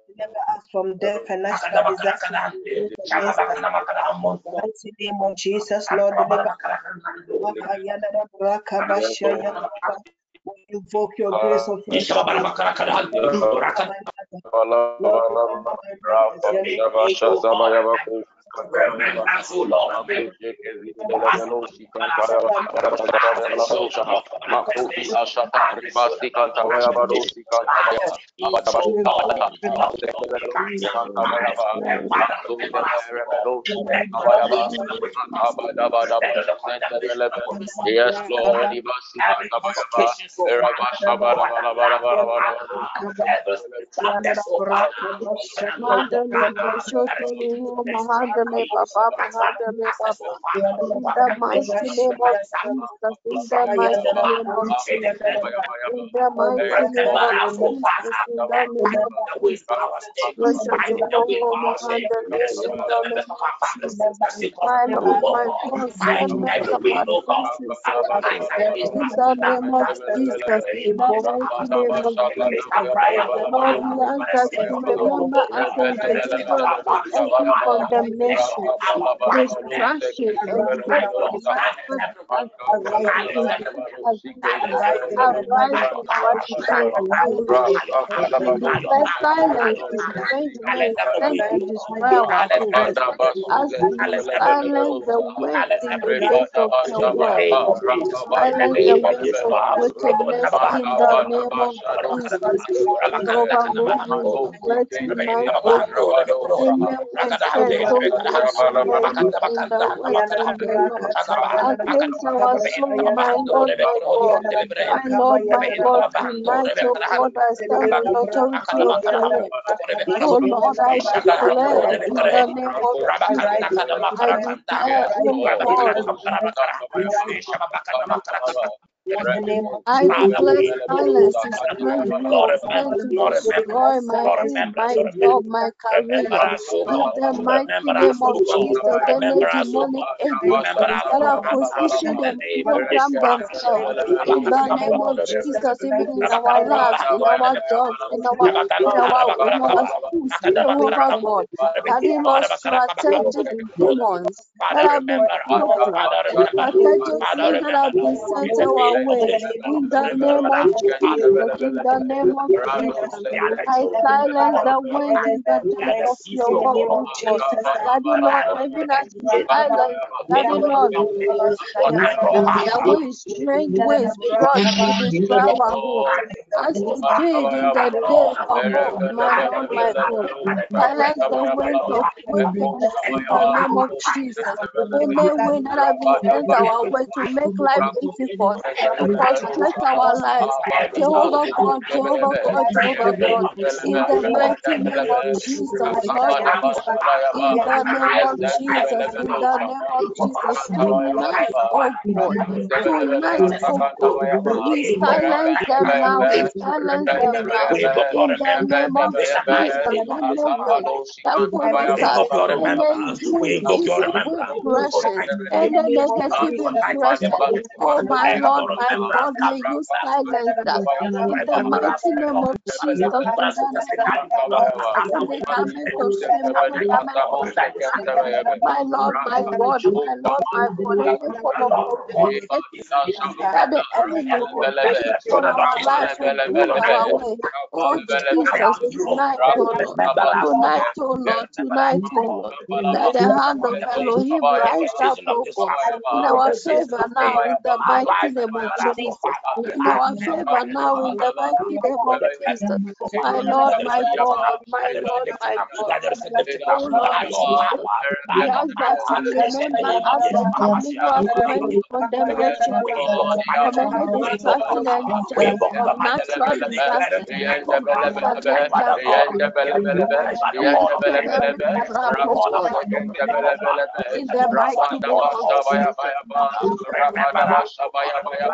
Deliver us, from death and natural disaster. In the name of Jesus, Lord, deliver. We invoke your grace of Yes, Lord. Mandele Boshoto Mahandele Baba Mahandele Baba. In the mighty name of Jesus, in the mighty name of Jesus, in the mighty name of Jesus, in the name of Jesus. Mahandele in the name of Jesus. My Lord, my God, send me against yourself. In the name of Jesus, in the mighty name of Jesus. Lord, we ask that you remember us and deliver us from Let silence the strange men sent to destroy our hope, as you silence the wind in the face of your word. Silence the winds of wickedness in the name of Jesus. Jehovah, who you declare tonight, O God, in the wind sent, O God, in the west and the north, against our soul, my Lord, my God, my Lord, my God, tonight, O God, I stand in the authority of prayer. Oh Lord, I declare in the name of Jesus, I declare, oh God, I declare silence is winds sent to destroy my dream, my job, my career. In the mighty name of Jesus, any demonic agencies that are positioned and programmed themselves in the name of Jesus, even in our lives, in our jobs, in our in our in our schools, God, having no strategic demons that have been programmed, that have been sent our way. In the name of Jesus, in the name of Jesus, I silence the wind in the day of your word, God. Daddy Lord, even as you silence, Daddy Lord, the wind, strange winds brought to destroy our hope, as you did in the day of old, my Lord, my God. Silence the winds of wickedness in the name of Jesus. Any wind that have been sent our way to make life difficult, to frustrate our lives. Jehovah God, Jehovah God, Jehovah God, in the mighty name of Jesus, Lord in the name of Jesus, in the name of Jesus, tonight, oh God, tonight, oh God, we silence them now, we silence them now, in the name of Jesus, any way that follows us, any evil impressions, any negative impressions, oh my Lord, God, may you silence us in the mighty name of Jesus, my Lord, my God, my Lord, my God, that the enemy will our and bring our way. Oh Jesus, tonight, oh Lord, tonight, oh Lord, tonight, oh Lord, let the hand of Elohim rise up, oh God, in our favor now, in the mighty name of Jesus, in our favor now, in the mighty of my Lord, my God, my Lord, my Lord we you. of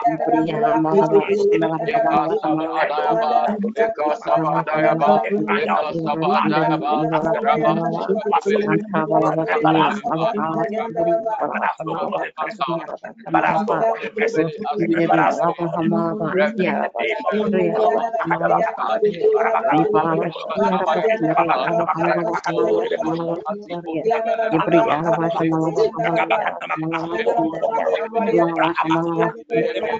Yang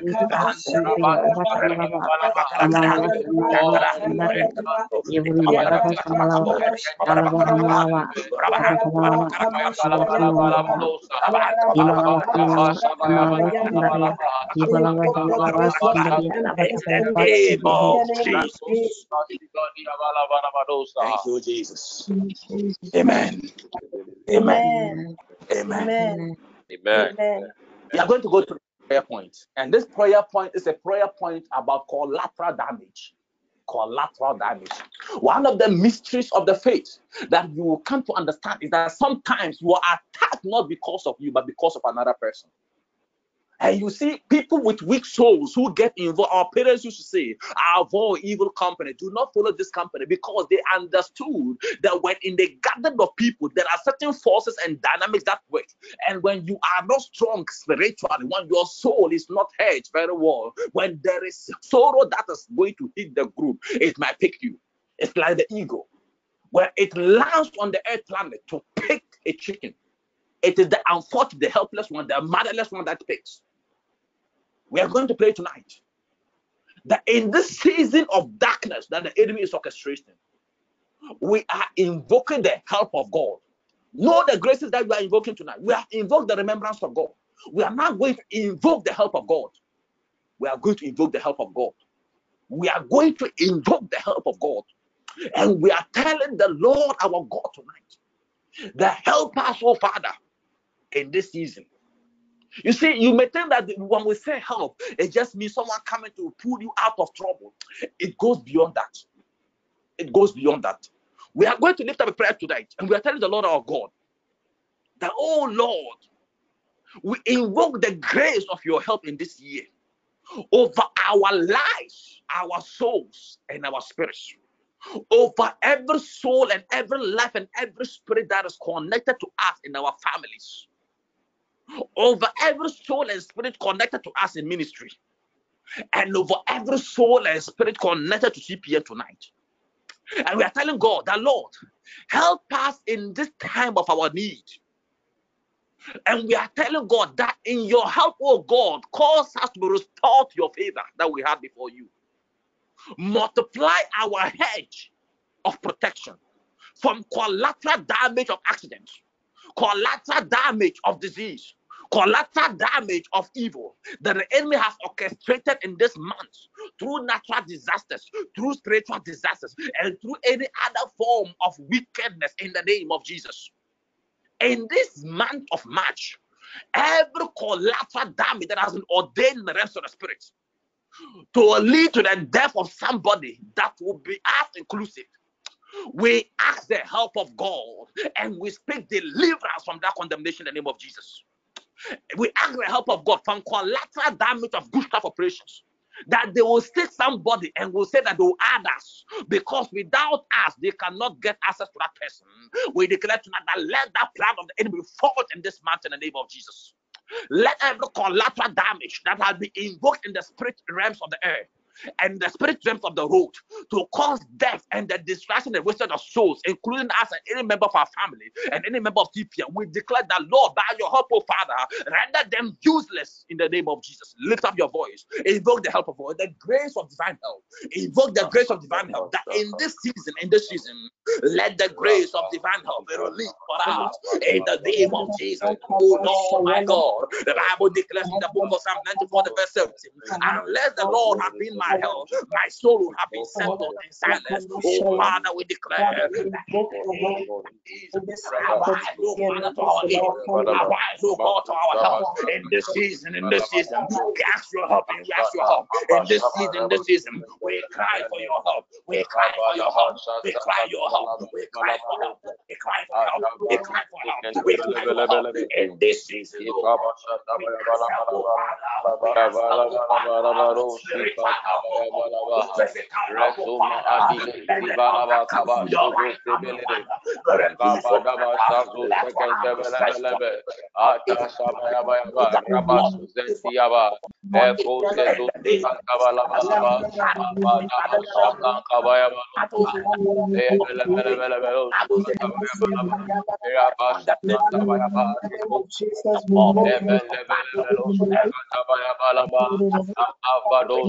Jesus. Amen. Amen. Amen. Amen. We are going to go to prayer point. And this prayer point is a prayer point about collateral damage. Collateral damage. One of the mysteries of the faith that you will come to understand is that sometimes you are attacked not because of you, but because of another person. And you see, people with weak souls who get involved, our parents used to say, avoid evil company, do not follow this company because they understood that when in the gathering of people, there are certain forces and dynamics that work. And when you are not strong spiritually, when your soul is not hedged very well, when there is sorrow that is going to hit the group, it might pick you. It's like the eagle, where it lands on the earth planet to pick a chicken. It is the unfortunate, the helpless one, the motherless one that picks. We are going to pray tonight that in this season of darkness that the enemy is orchestrating, we are invoking the help of God. Know the graces that we are invoking tonight. We have invoked the remembrance of God. We are now going to invoke the help of God. We are going to invoke the help of God. We are going to invoke the help of God. And we are telling the Lord our God tonight, the help us, oh Father, in this season. You see, you may think that when we say help, it just means someone coming to pull you out of trouble. It goes beyond that. It goes beyond that. We are going to lift up a prayer tonight, and we are telling the Lord our God that, oh Lord, we invoke the grace of your help in this year over our lives, our souls, and our spirits. Over every soul and every life and every spirit that is connected to us in our families over every soul and spirit connected to us in ministry, and over every soul and spirit connected to CPN tonight. And we are telling God that, Lord, help us in this time of our need. And we are telling God that in your help, oh God, cause us to restore to your favor that we had before you. Multiply our hedge of protection from collateral damage of accidents, collateral damage of disease, collateral damage of evil that the enemy has orchestrated in this month through natural disasters, through spiritual disasters, and through any other form of wickedness in the name of Jesus. In this month of March, every collateral damage that has been ordained in the realms of the spirit to lead to the death of somebody that will be as inclusive. We ask the help of God and we speak deliverance from that condemnation in the name of Jesus. We ask the help of God from collateral damage of good stuff operations that they will stick somebody and will say that they will add us because without us they cannot get access to that person. We declare tonight that let that plan of the enemy fall in this month in the name of Jesus. Let every collateral damage that has been invoked in the spirit realms of the earth and the spirit realms of the road to cause death and the destruction and wasted of souls, including us and any member of our family and any member of TPA. We declare that, Lord, by your help, oh Father, render them useless in the name of Jesus. Lift up your voice, invoke the help of God, the grace of divine help. Invoke the grace of divine help that in this season, in this season, let the grace of divine help be released for us in the name of Jesus. Oh Lord, my God. The Bible declares in the book of Psalm 94, verse 17, unless the Lord had been my help, my soul would have been settled in silence. Oh Father, we declare that arise, oh Father, to our aid. Arise, oh God, to our help in this season, in this season. We ask your help and we ask your help in this season, in this season. We cry for your help. We cry for your help. We cry your help. We cry for help. We cry for help. We cry for help. We cry for help in this season. We ask help, Father. We ask help, Father.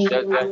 Spiritual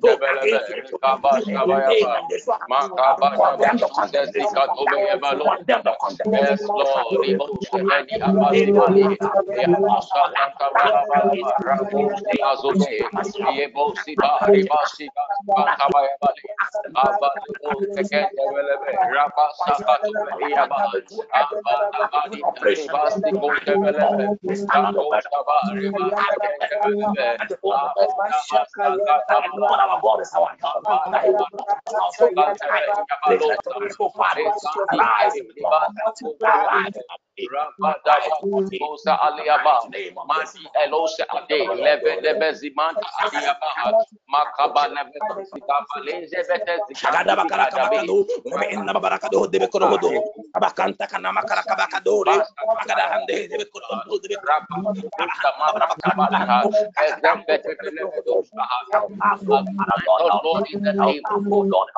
Belebe, Kaba Shabayaba, Makaba Shaba, Sikato Beyabalo, Yes, Lord, Our God is our God, korobodo debe Lord, in the name of Lord,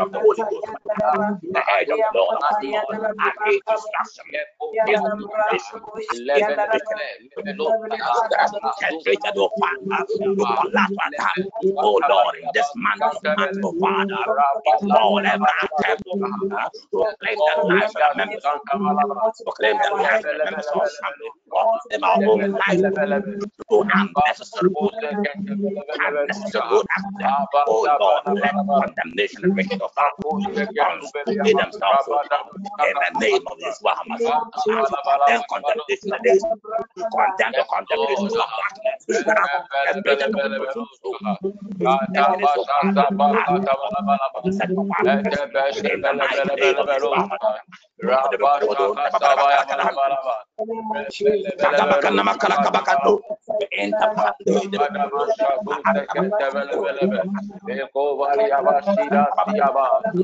Of the Lord, I hate destruction. that has infiltrated, oh collateral damage. Oh Lord, in this month of oh Father, all every attempt, oh Father, to claim the lives of the members of to claim the lives of the members of family, or our own lives through unnecessary good, unnecessary good. Oh Lord, let condemnation and wicked of in the name of this Muhammad. Condemn against condemn the condemnation of the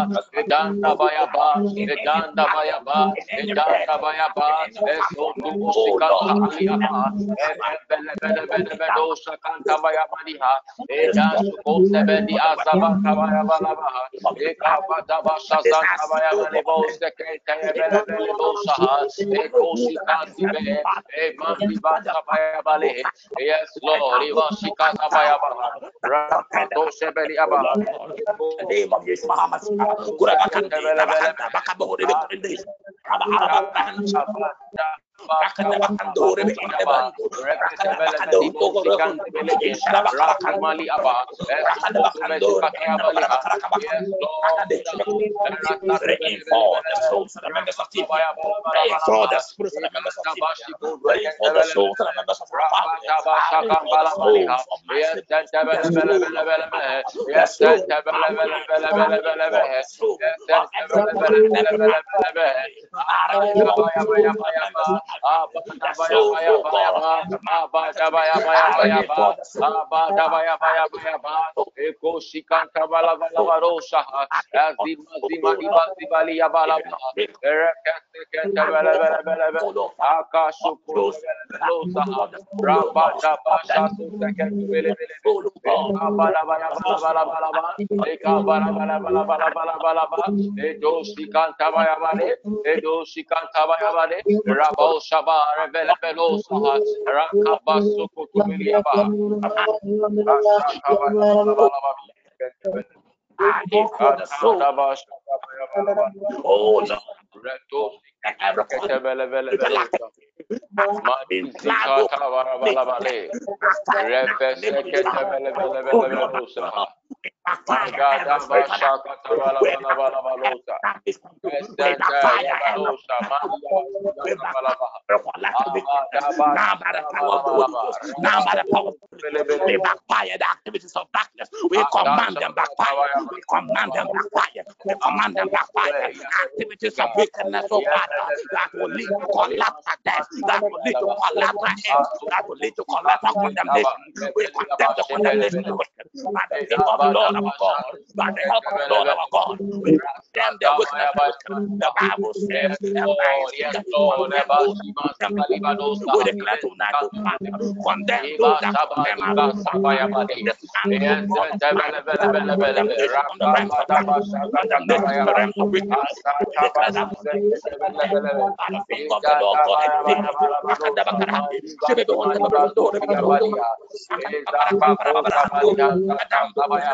ministry, Yes, in Lord. God in the ministry, in the name of this Yes, Lord. The name of Jesus Muhammad. Kurabakande, Rabakanda, Bakabore, Bekunde, Rabakanda, Rakanda, Rebe, Indebando, Rakanda, Bakando, Togoro, Rakamali Abba, Praying for the souls of the members of TV. Praying for the spirits of the members of TV. Praying for the souls of the members of our of my siblings. The souls of my the souls of everyone Rabo Shaba Revele Velosa Rakabasu Kutubiliaba the soul. Oh Lord, let every been Now by the power of the Holy Ghost, now by the power of the Holy Ghost, we backfire the activities of darkness. We command them backfire. We command them backfire. We command them backfire. Activities of wickedness, oh Father, that will lead to collateral death, that will lead to collateral end, that will lead to collateral condemnation. We condemn the condemnation of the the the Lord our God, by the help of the Lord our God. We condemn the of the. The Bible says, we declare tonight, condemn those that condemn us. Condemnation from the realms of the realms of wickedness. Declare that the of the Lord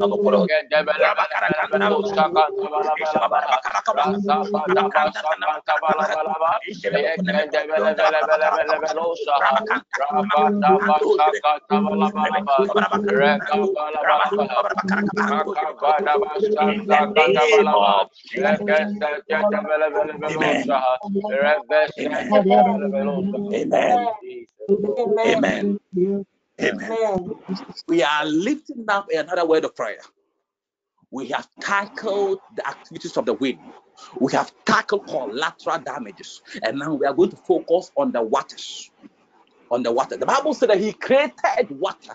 the name of Rakadabakarahandi, Shibebe Wanda Babarondo, Rebekarondo, Rakadabakarahandi, Amen. Amen. Amen. We are lifting up another word of prayer. We have tackled the activities of the wind. We have tackled collateral damages. And now we are going to focus on the waters. On the water. The Bible said that He created water.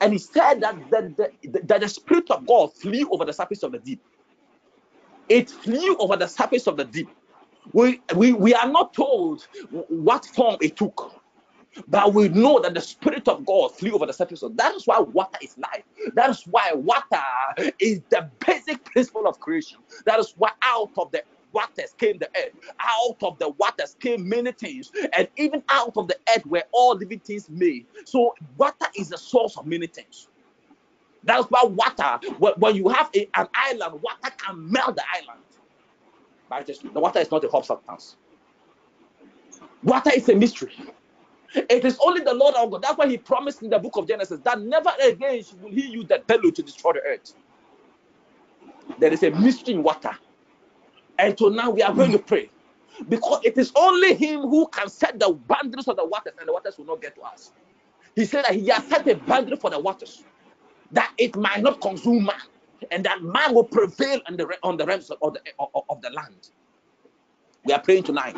And He said that the, the, that the Spirit of God flew over the surface of the deep. It flew over the surface of the deep. We, we, we are not told what form it took. But we know that the Spirit of God flew over the surface. So that is why water is life. That is why water is the basic principle of creation. That is why out of the waters came the earth. Out of the waters came many things. And even out of the earth were all living things made. So water is the source of many things. That's why water, when you have a, an island, water can melt the island. But the water is not a hot substance. Water is a mystery. It is only the Lord our God. That's why He promised in the book of Genesis that never again will He use the bellow to destroy the earth. There is a mystery in water. And so now we are going to pray. Because it is only Him who can set the boundaries of the waters, and the waters will not get to us. He said that He has set a boundary for the waters, that it might not consume man, and that man will prevail on the on the realms of the of, of the land. We are praying tonight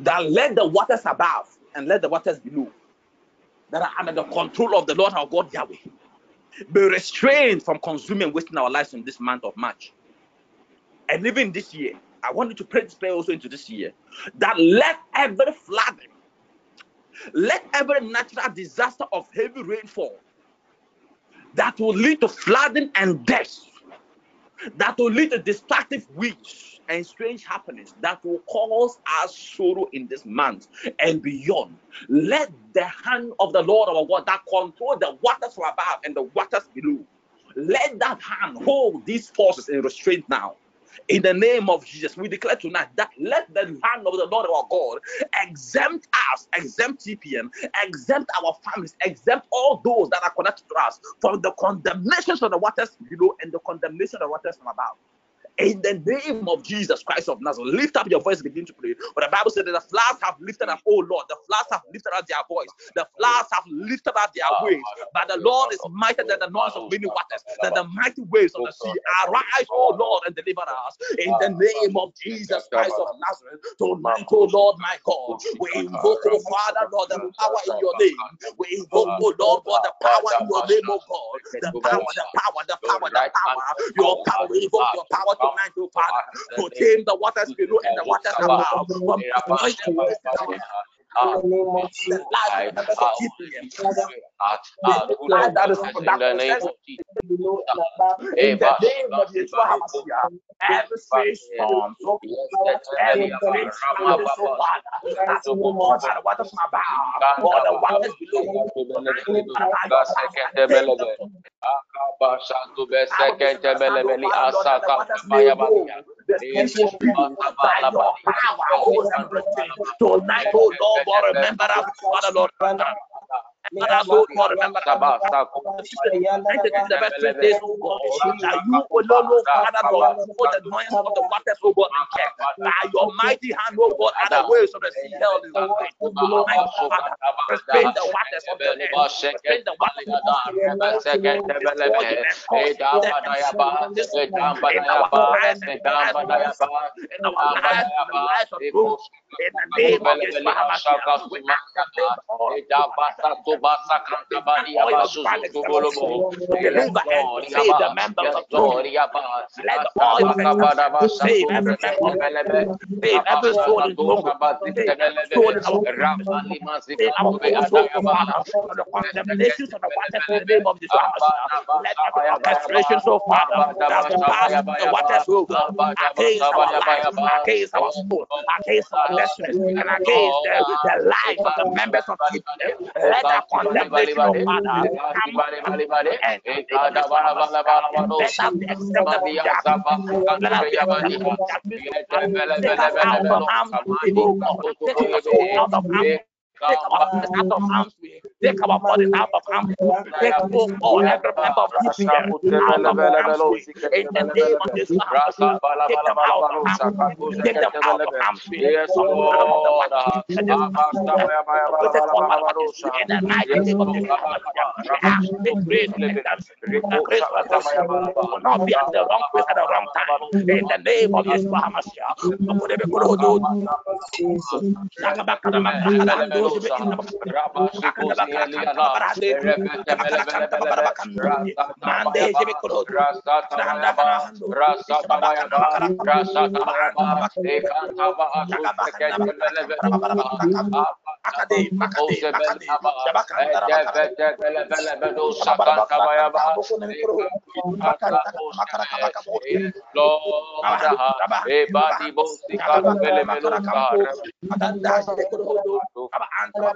that let the waters above and let the waters below that are under the control of the Lord our God Yahweh. Be restrained from consuming wasting our lives in this month of March. And even this year, I want you to pray this prayer also into this year. That let every flooding, let every natural disaster of heavy rainfall that will lead to flooding and death, that will lead to destructive winds and strange happenings that will cause us sorrow in this month and beyond. Let the hand of the Lord our God that control the waters from above and the waters below, let that hand hold these forces in restraint now. In the name of Jesus, we declare tonight that let the hand of the Lord our God exempt us, exempt TPM, exempt our families, exempt all those that are connected to us from the condemnations of the waters below and the condemnation of the waters from above in the name of Jesus Christ of Nazareth. Lift up your voice and begin to pray. But the Bible said that the flowers have lifted up, oh Lord, the flowers have lifted up their voice, the flowers have lifted up their waves. But the Lord is mightier than the noise of many waters, than the mighty waves of the sea. Arise, oh Lord, and deliver us in the name of Jesus Christ of Nazareth. Tonight, oh Lord, my God, we invoke, oh Father, Lord, the power in your name. We invoke, oh Lord, God, the power in your name, oh God, the power, the power, the power, the power, your power. We invoke your power tonight, oh Father, to the waters below and the waters above. From in the name of Jesus. That is in the name of Jesus. In the name of Yeshua HaMashiach, every strange storm, every strange storm, so bad, as the waters are waters from above, or the waters below. Tonight, oh Lord, remember us, Father Lord. Father Lord, God, remember the best three days, oh God, that you alone, oh Father Lord, for the noise of the waters, oh God, check. By your mighty hand, oh God, and the waves of the sea held in the. Restrain the waters of the. Restrain the waters of in our lives, in the in the name of Yeshua HaMashiach, we activate all the oil of deliver and save the members of God. Let the oil of exception save every member, save every soul in Congo, save every soul in our save our soul, Father, from the contaminations of the waters in the name of Jesus. Let every orchestration so oh Father that will pass the waters oh will against our life, against our soul, against our destiny, and against the, the life of the members of people. Let that condemnation, Father, come and let us be accepted of. Let us be accepted of. Take us out of harm's way, God. Take us out of harm's way. Take our bodies out of harm's way. Take our bodies out of harm's way. Take oh God, every member of this year out of harm's way. In the name of Jesus, take them out of harm's way. Take them out of harm's way. From the realm of the waters. And then put it on our bodies. In the mighty name of Jesus, we ask the grace for redemption. The grace for redemption. We will not be at the wrong place at the wrong time. In the name of Lord, Yeshua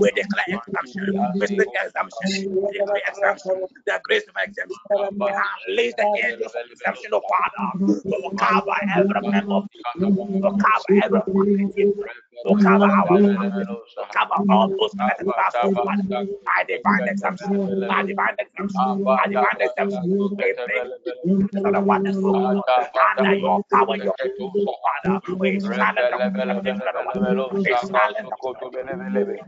we declare exemption. We speak exemption. We declare exemption. The grace of exemption. We release the angels of exemption, oh Father, to cover every member of the to cover every faculty, to cover our to cover all those medical classes by divine exemption, by divine exemption, by divine exemption. We pray for the under your power, your oh Father. We silence the we silence the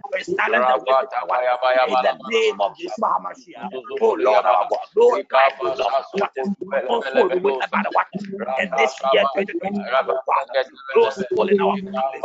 we silence the in the name of Jesus Mashiach. Oh Lord our God, Lord God, Lord what is most holy with about what in this year 2020, Father, those soul in our families,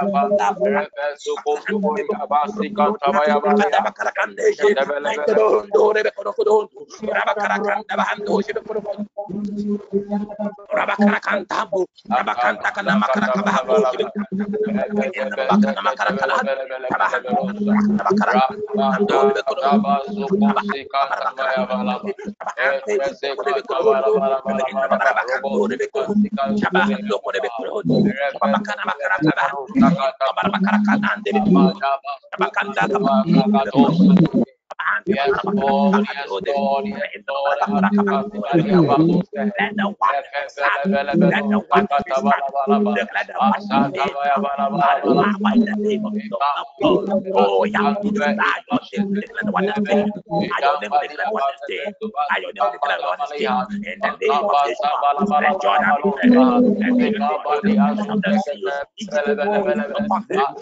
don't want to tell you about Yes, Lord, yes, Lord, yes, Lord. Let the water let the water declare the water in the name of God. Oh, yeah, declare the water stay. I your name declare the water stay. I name declare the water stay. In the name of Jesus, and Jordan, and the of the sea,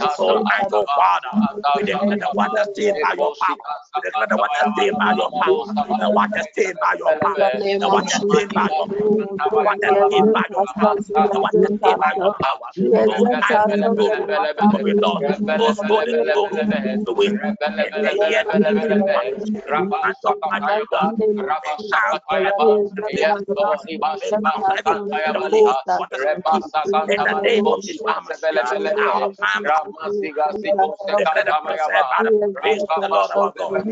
so I go, Father, declare the water stay by your power. Declare the water stained by your power. The water stained by your power. The water stained by your power. The water stained by your power. The water stained by your power. Eyes will know the Lord. Those holy know the way. In the name of Jesus, our Praise the Lord our God. This is the one. In the name In the name of Jesus, in the name of Jesus, we. We. We we the umbrella of the Lord in the name of Jesus. For those that shall come near our that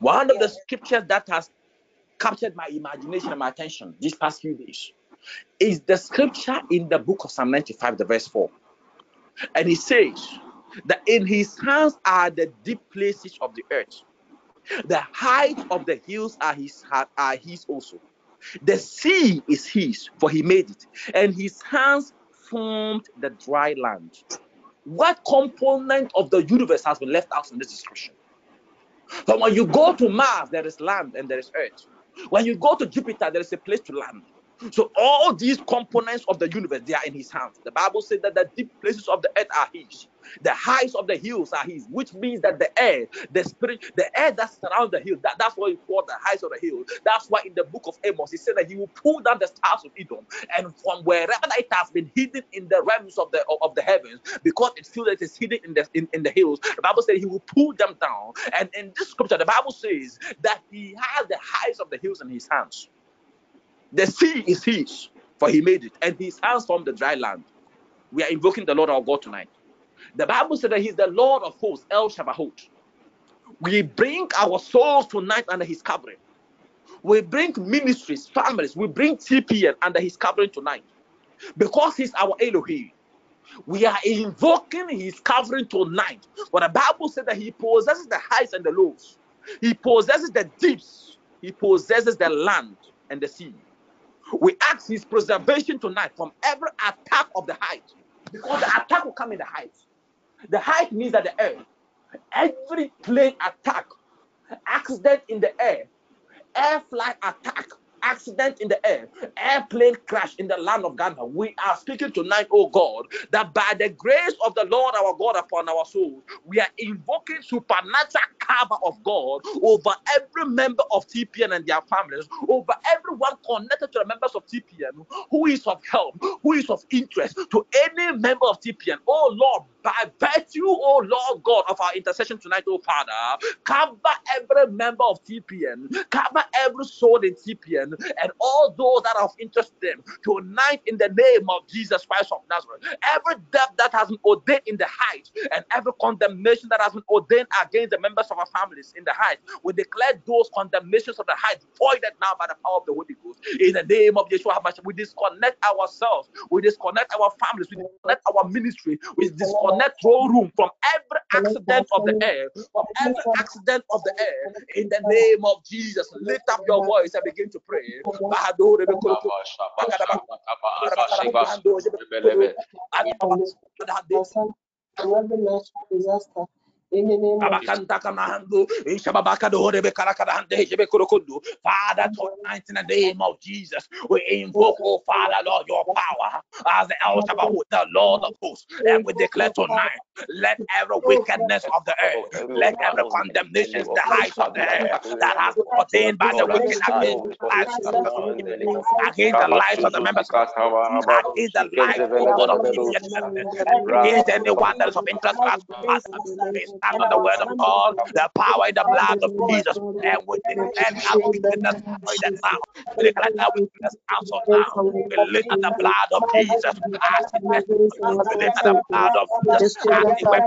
One of the scriptures that has captured my imagination and my attention these past few days is the scripture in the book of Psalm 95, the verse 4. And it says that in his hands are the deep places of the earth. The height of the hills are his are his also. The sea is his, for he made it, and his hands formed the dry land. What component of the universe has been left out in this description? But when you go to Mars, there is land and there is earth. When you go to Jupiter, there is a place to land. So all these components of the universe, they are in his hands. The Bible says that the deep places of the earth are his. The heights of the hills are his, which means that the air, the spirit, the air that surrounds the hill, that, that's what he called the heights of the hill. That's why in the book of Amos, he said that he will pull down the stars of Edom, and from wherever it has been hidden in the realms of the of the heavens, because it feels that it is hidden in the in, in the hills, the Bible said he will pull them down. And in this scripture, the Bible says that he has the heights of the hills in his hands. The sea is his, for he made it, and his hands formed the dry land. We are invoking the Lord our God tonight. The Bible said that he's the Lord of hosts, El Shabbatot. We bring our souls tonight under his covering. We bring ministries, families, we bring TPN under his covering tonight. Because he's our Elohim. We are invoking his covering tonight. But the Bible said that he possesses the heights and the lows. He possesses the deeps. He possesses the land and the sea. We ask his preservation tonight from every attack of the height. Because the attack will come in the height. The height means that the air, every plane attack, accident in the air, air flight attack, accident in the air, airplane crash in the land of Ghana. We are speaking tonight, oh God, that by the grace of the Lord our God upon our souls, we are invoking supernatural cover of God over every member of TPN and their families, over everyone connected to the members of TPN who is of help, who is of interest to any member of TPN. Oh Lord, by virtue, oh Lord God, of our intercession tonight, oh Father, cover every member of TPN, cover every soul in TPN, and all those that are of interest to them tonight in the name of Jesus Christ of Nazareth. Every death that has been ordained in the height, and every condemnation that has been ordained against the members of our families in the height, we declare those condemnations of the height voided now by the power of the Holy Ghost. In the name of Yeshua HaMashiach, we disconnect ourselves, we disconnect our families, we disconnect our ministry, we disconnect throne room from every accident of the air, from every accident of the air. In the name of Jesus, lift up your voice and begin to pray. disaster. The Father, tonight in the name of Jesus, we invoke, oh Father, Lord, your power as the El Shabbat, the Lord of hosts, and we declare tonight, let every wickedness of the earth, let every condemnation, the heights of the earth that has been ordained by the wicked against the lives of the the the members, against the life of God of against anyone that is of interest to stand the word of God, the power in the blood of Jesus, and we declare that wickedness destroyed now. We declare that wickedness cancelled now. We lift the blood of Jesus as it was. We lift the blood of Jesus as it.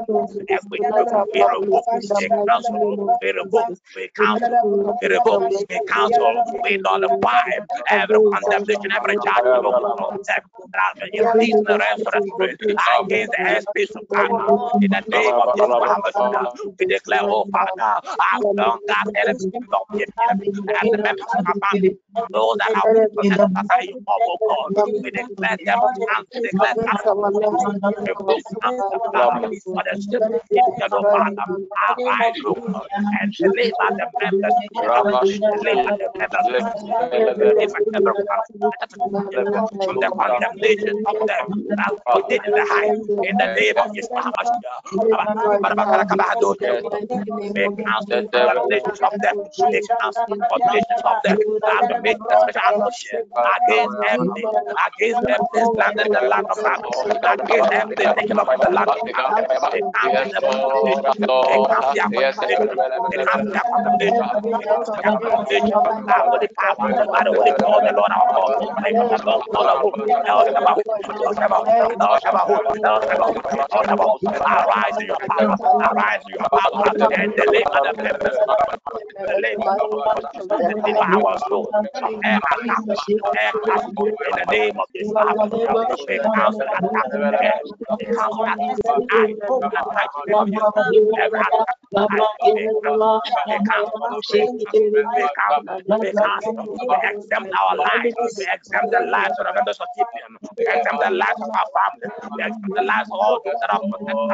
And we revoke, we revoke, we cancel, we revoke, we cancel, we revoke, we cancel, we nullify every condemnation, every judgment of God, every indecent realms of the spirit against the airspace of God. In the name of Jesus, We declare, oh Father, as long as there is not and the members of our family, those that are that are you, oh God, we declare them and we declare that we book and the blood for the simple of Father, arise, O God, and deliver the members, deliver the members, deliver everyone from the condemnation of them that are within the height, in the name of Jesus, we cancel the condemnations of them, we cancel the condemnations of them, that to make a special atmosphere against everything, against everything slander in the land of Bible, against everything taken up in the land of Bible. They cancel the condemnation, they cancel their condemnation, they cancel their condemnation, they cancel their condemnation. By the Holy power, by the Holy God, the Lord our God, by the Lord God of hope, El Shabahu, El Shabahu, El Shabahu, El Shabahu, El Shabahu. Arise in your power, arise in your power, and deliver the members, deliver deliver our soul from attack, air attack in the name of Jesus. We cancel attack in the. Every attack exempt our lives, we exempt the lives of the members of TPM, we exempt the lives of our family, we exempt the lives of all those that are protected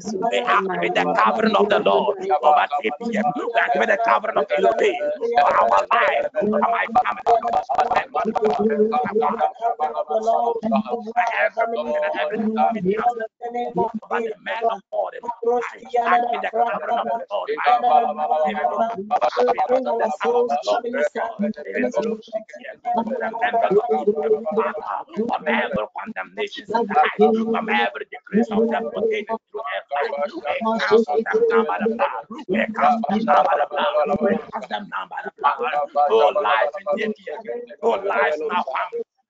us from temptation, from the mighty name of Jesus. In Jesus' Rebe inna babaka do jebe kala kala hada bakada bakala kade rebe inna babaka jebe ko atwa bara bakala kada babaka nama kala kande babaka against our people, let it be disconnected now. we activate the covering of the Lord over TPM. We activate the covering of Elohim for our life, for my family. Over the man of God, I activate the covering of the Lord. From every condemnation, from every decrease of deportation through airline, cancel them by the. We cancel them the. We life. Oh, life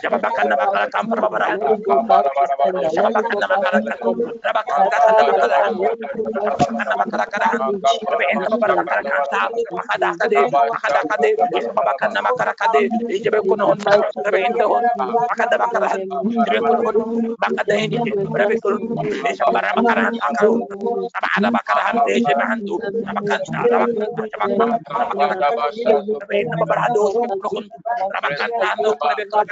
Shabakanda bakala kampar babara. Hantu.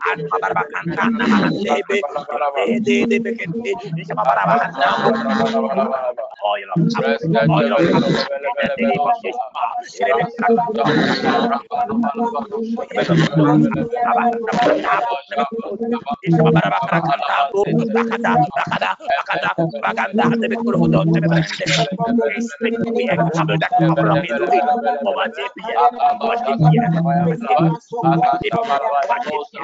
heart. In the name of Jesus. oil of power, oil of power, in the name of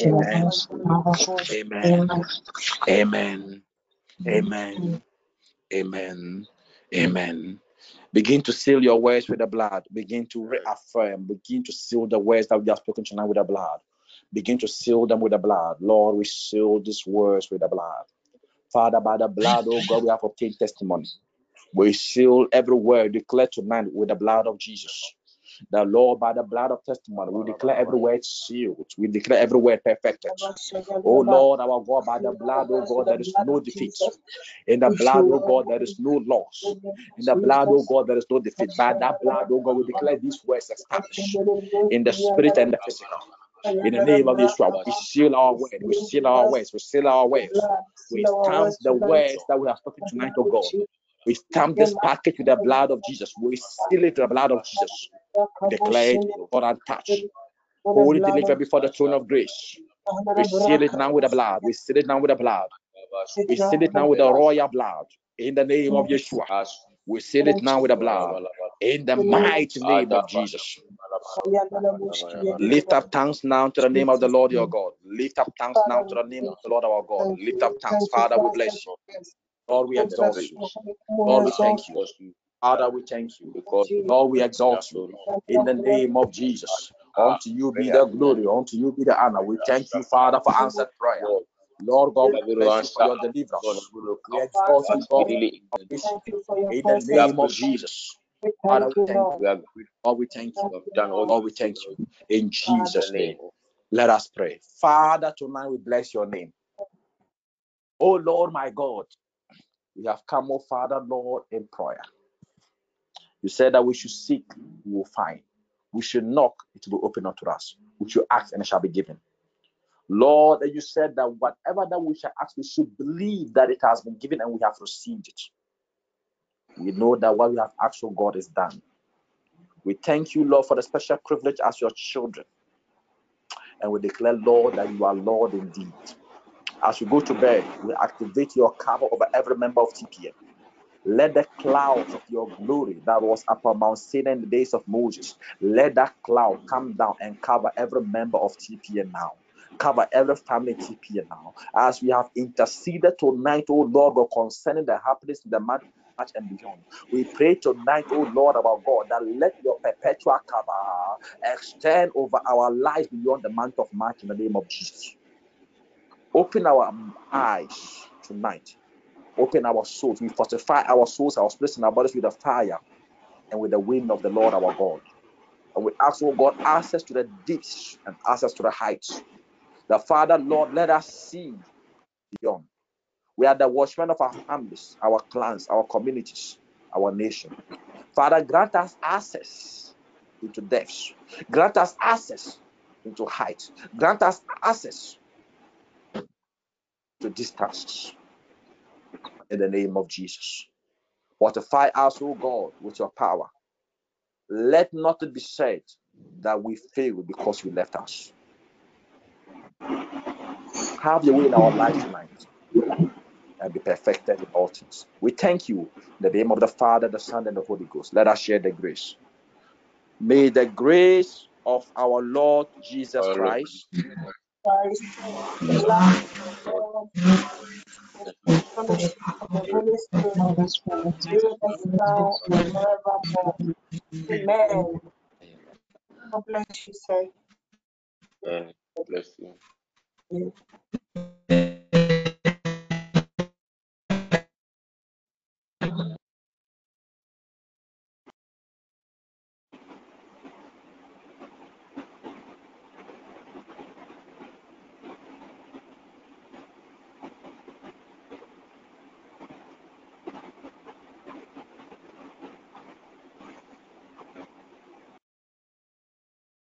Amen. Amen. Amen. Amen. Amen. Amen. Begin to seal your words with the blood. Begin to reaffirm. Begin to seal the words that we have spoken tonight with the blood. Begin to seal them with the blood. Lord, we seal these words with the blood. Father, by the blood, oh God, we have obtained testimony. We seal every word declared tonight with the blood of Jesus. The Lord, by the blood of testimony, we declare every word sealed. We declare every word perfected. Oh Lord, our God, by the blood, oh God, there is no defeat. In the blood, oh God, there is no loss. In the blood, oh God, there is no defeat. By that blood, oh God, we declare these words established in the spirit and the physical. In the name of Yeshua, we seal our words, we seal our words, we seal our words. We stamp the words that we have spoken tonight, oh God. We stamp this package with the blood of Jesus. We seal it with the blood of Jesus. Declare it, God, untouched. Holy delivered before the throne of grace. We seal it now with the blood. We seal it now with the blood. We seal it now with the royal blood. In the name of Yeshua. We seal it now with the blood. In the mighty name of Jesus. Lift up tongues now to the name of the Lord your God. Lift up tongues now to the name of the Lord our God. Lift up tongues. Father, we bless you. Lord, we exalt you. Lord, we thank you. Father, we thank you. Because Lord, we exalt you. In the name of Jesus. Unto you be the glory. Unto you be the honor. We thank you, Father, for answered prayer. Lord God, we bless you for your deliverance. We exalt you, God, in the name of Jesus. Father, we thank you. Lord, we thank you. Lord, we thank you. In Jesus' name. Let us pray. Father, tonight we bless your name. Oh Lord, my God, we have come, oh Father, Lord, in prayer. You said that we should seek, we will find. We should knock, it will open unto us. We should ask, and it shall be given. Lord, that you said that whatever that we shall ask, we should believe that it has been given and we have received it. We know that what we have asked for God is done. We thank you, Lord, for the special privilege as your children. And we declare, Lord, that you are Lord indeed. As we go to bed, we activate your cover over every member of TPN. Let the clouds of your glory that was upon Mount Sinai in the days of Moses, let that cloud come down and cover every member of TPN now. Cover every family TPN now. As we have interceded tonight, oh Lord, God, concerning the happiness in the month March and beyond. We pray tonight, oh Lord, our God, that let your perpetual cover extend over our lives beyond the month of March in the name of Jesus. Open our eyes tonight. Open our souls. We fortify our souls, our spirits, and our bodies with the fire and with the wind of the Lord our God. And we ask, oh God, access to the deeps and access to the heights. The Father, Lord, let us see beyond. We are the watchmen of our families, our clans, our communities, our nation. Father, grant us access into depths. Grant us access into heights. Grant us access to these tasks In the name of Jesus. Fortify us, O God, with your power. Let nothing be said that we fail because you left us. Have your way in our lives tonight and be perfected in all things. We thank you in the name of the Father, the Son, and the Holy Ghost. Let us share the grace. May the grace of our Lord Jesus Christ, Christ, the love God, the fellowship of Holy Spirit, be with us now and forevermore. Amen. God bless you, sir. Bless you.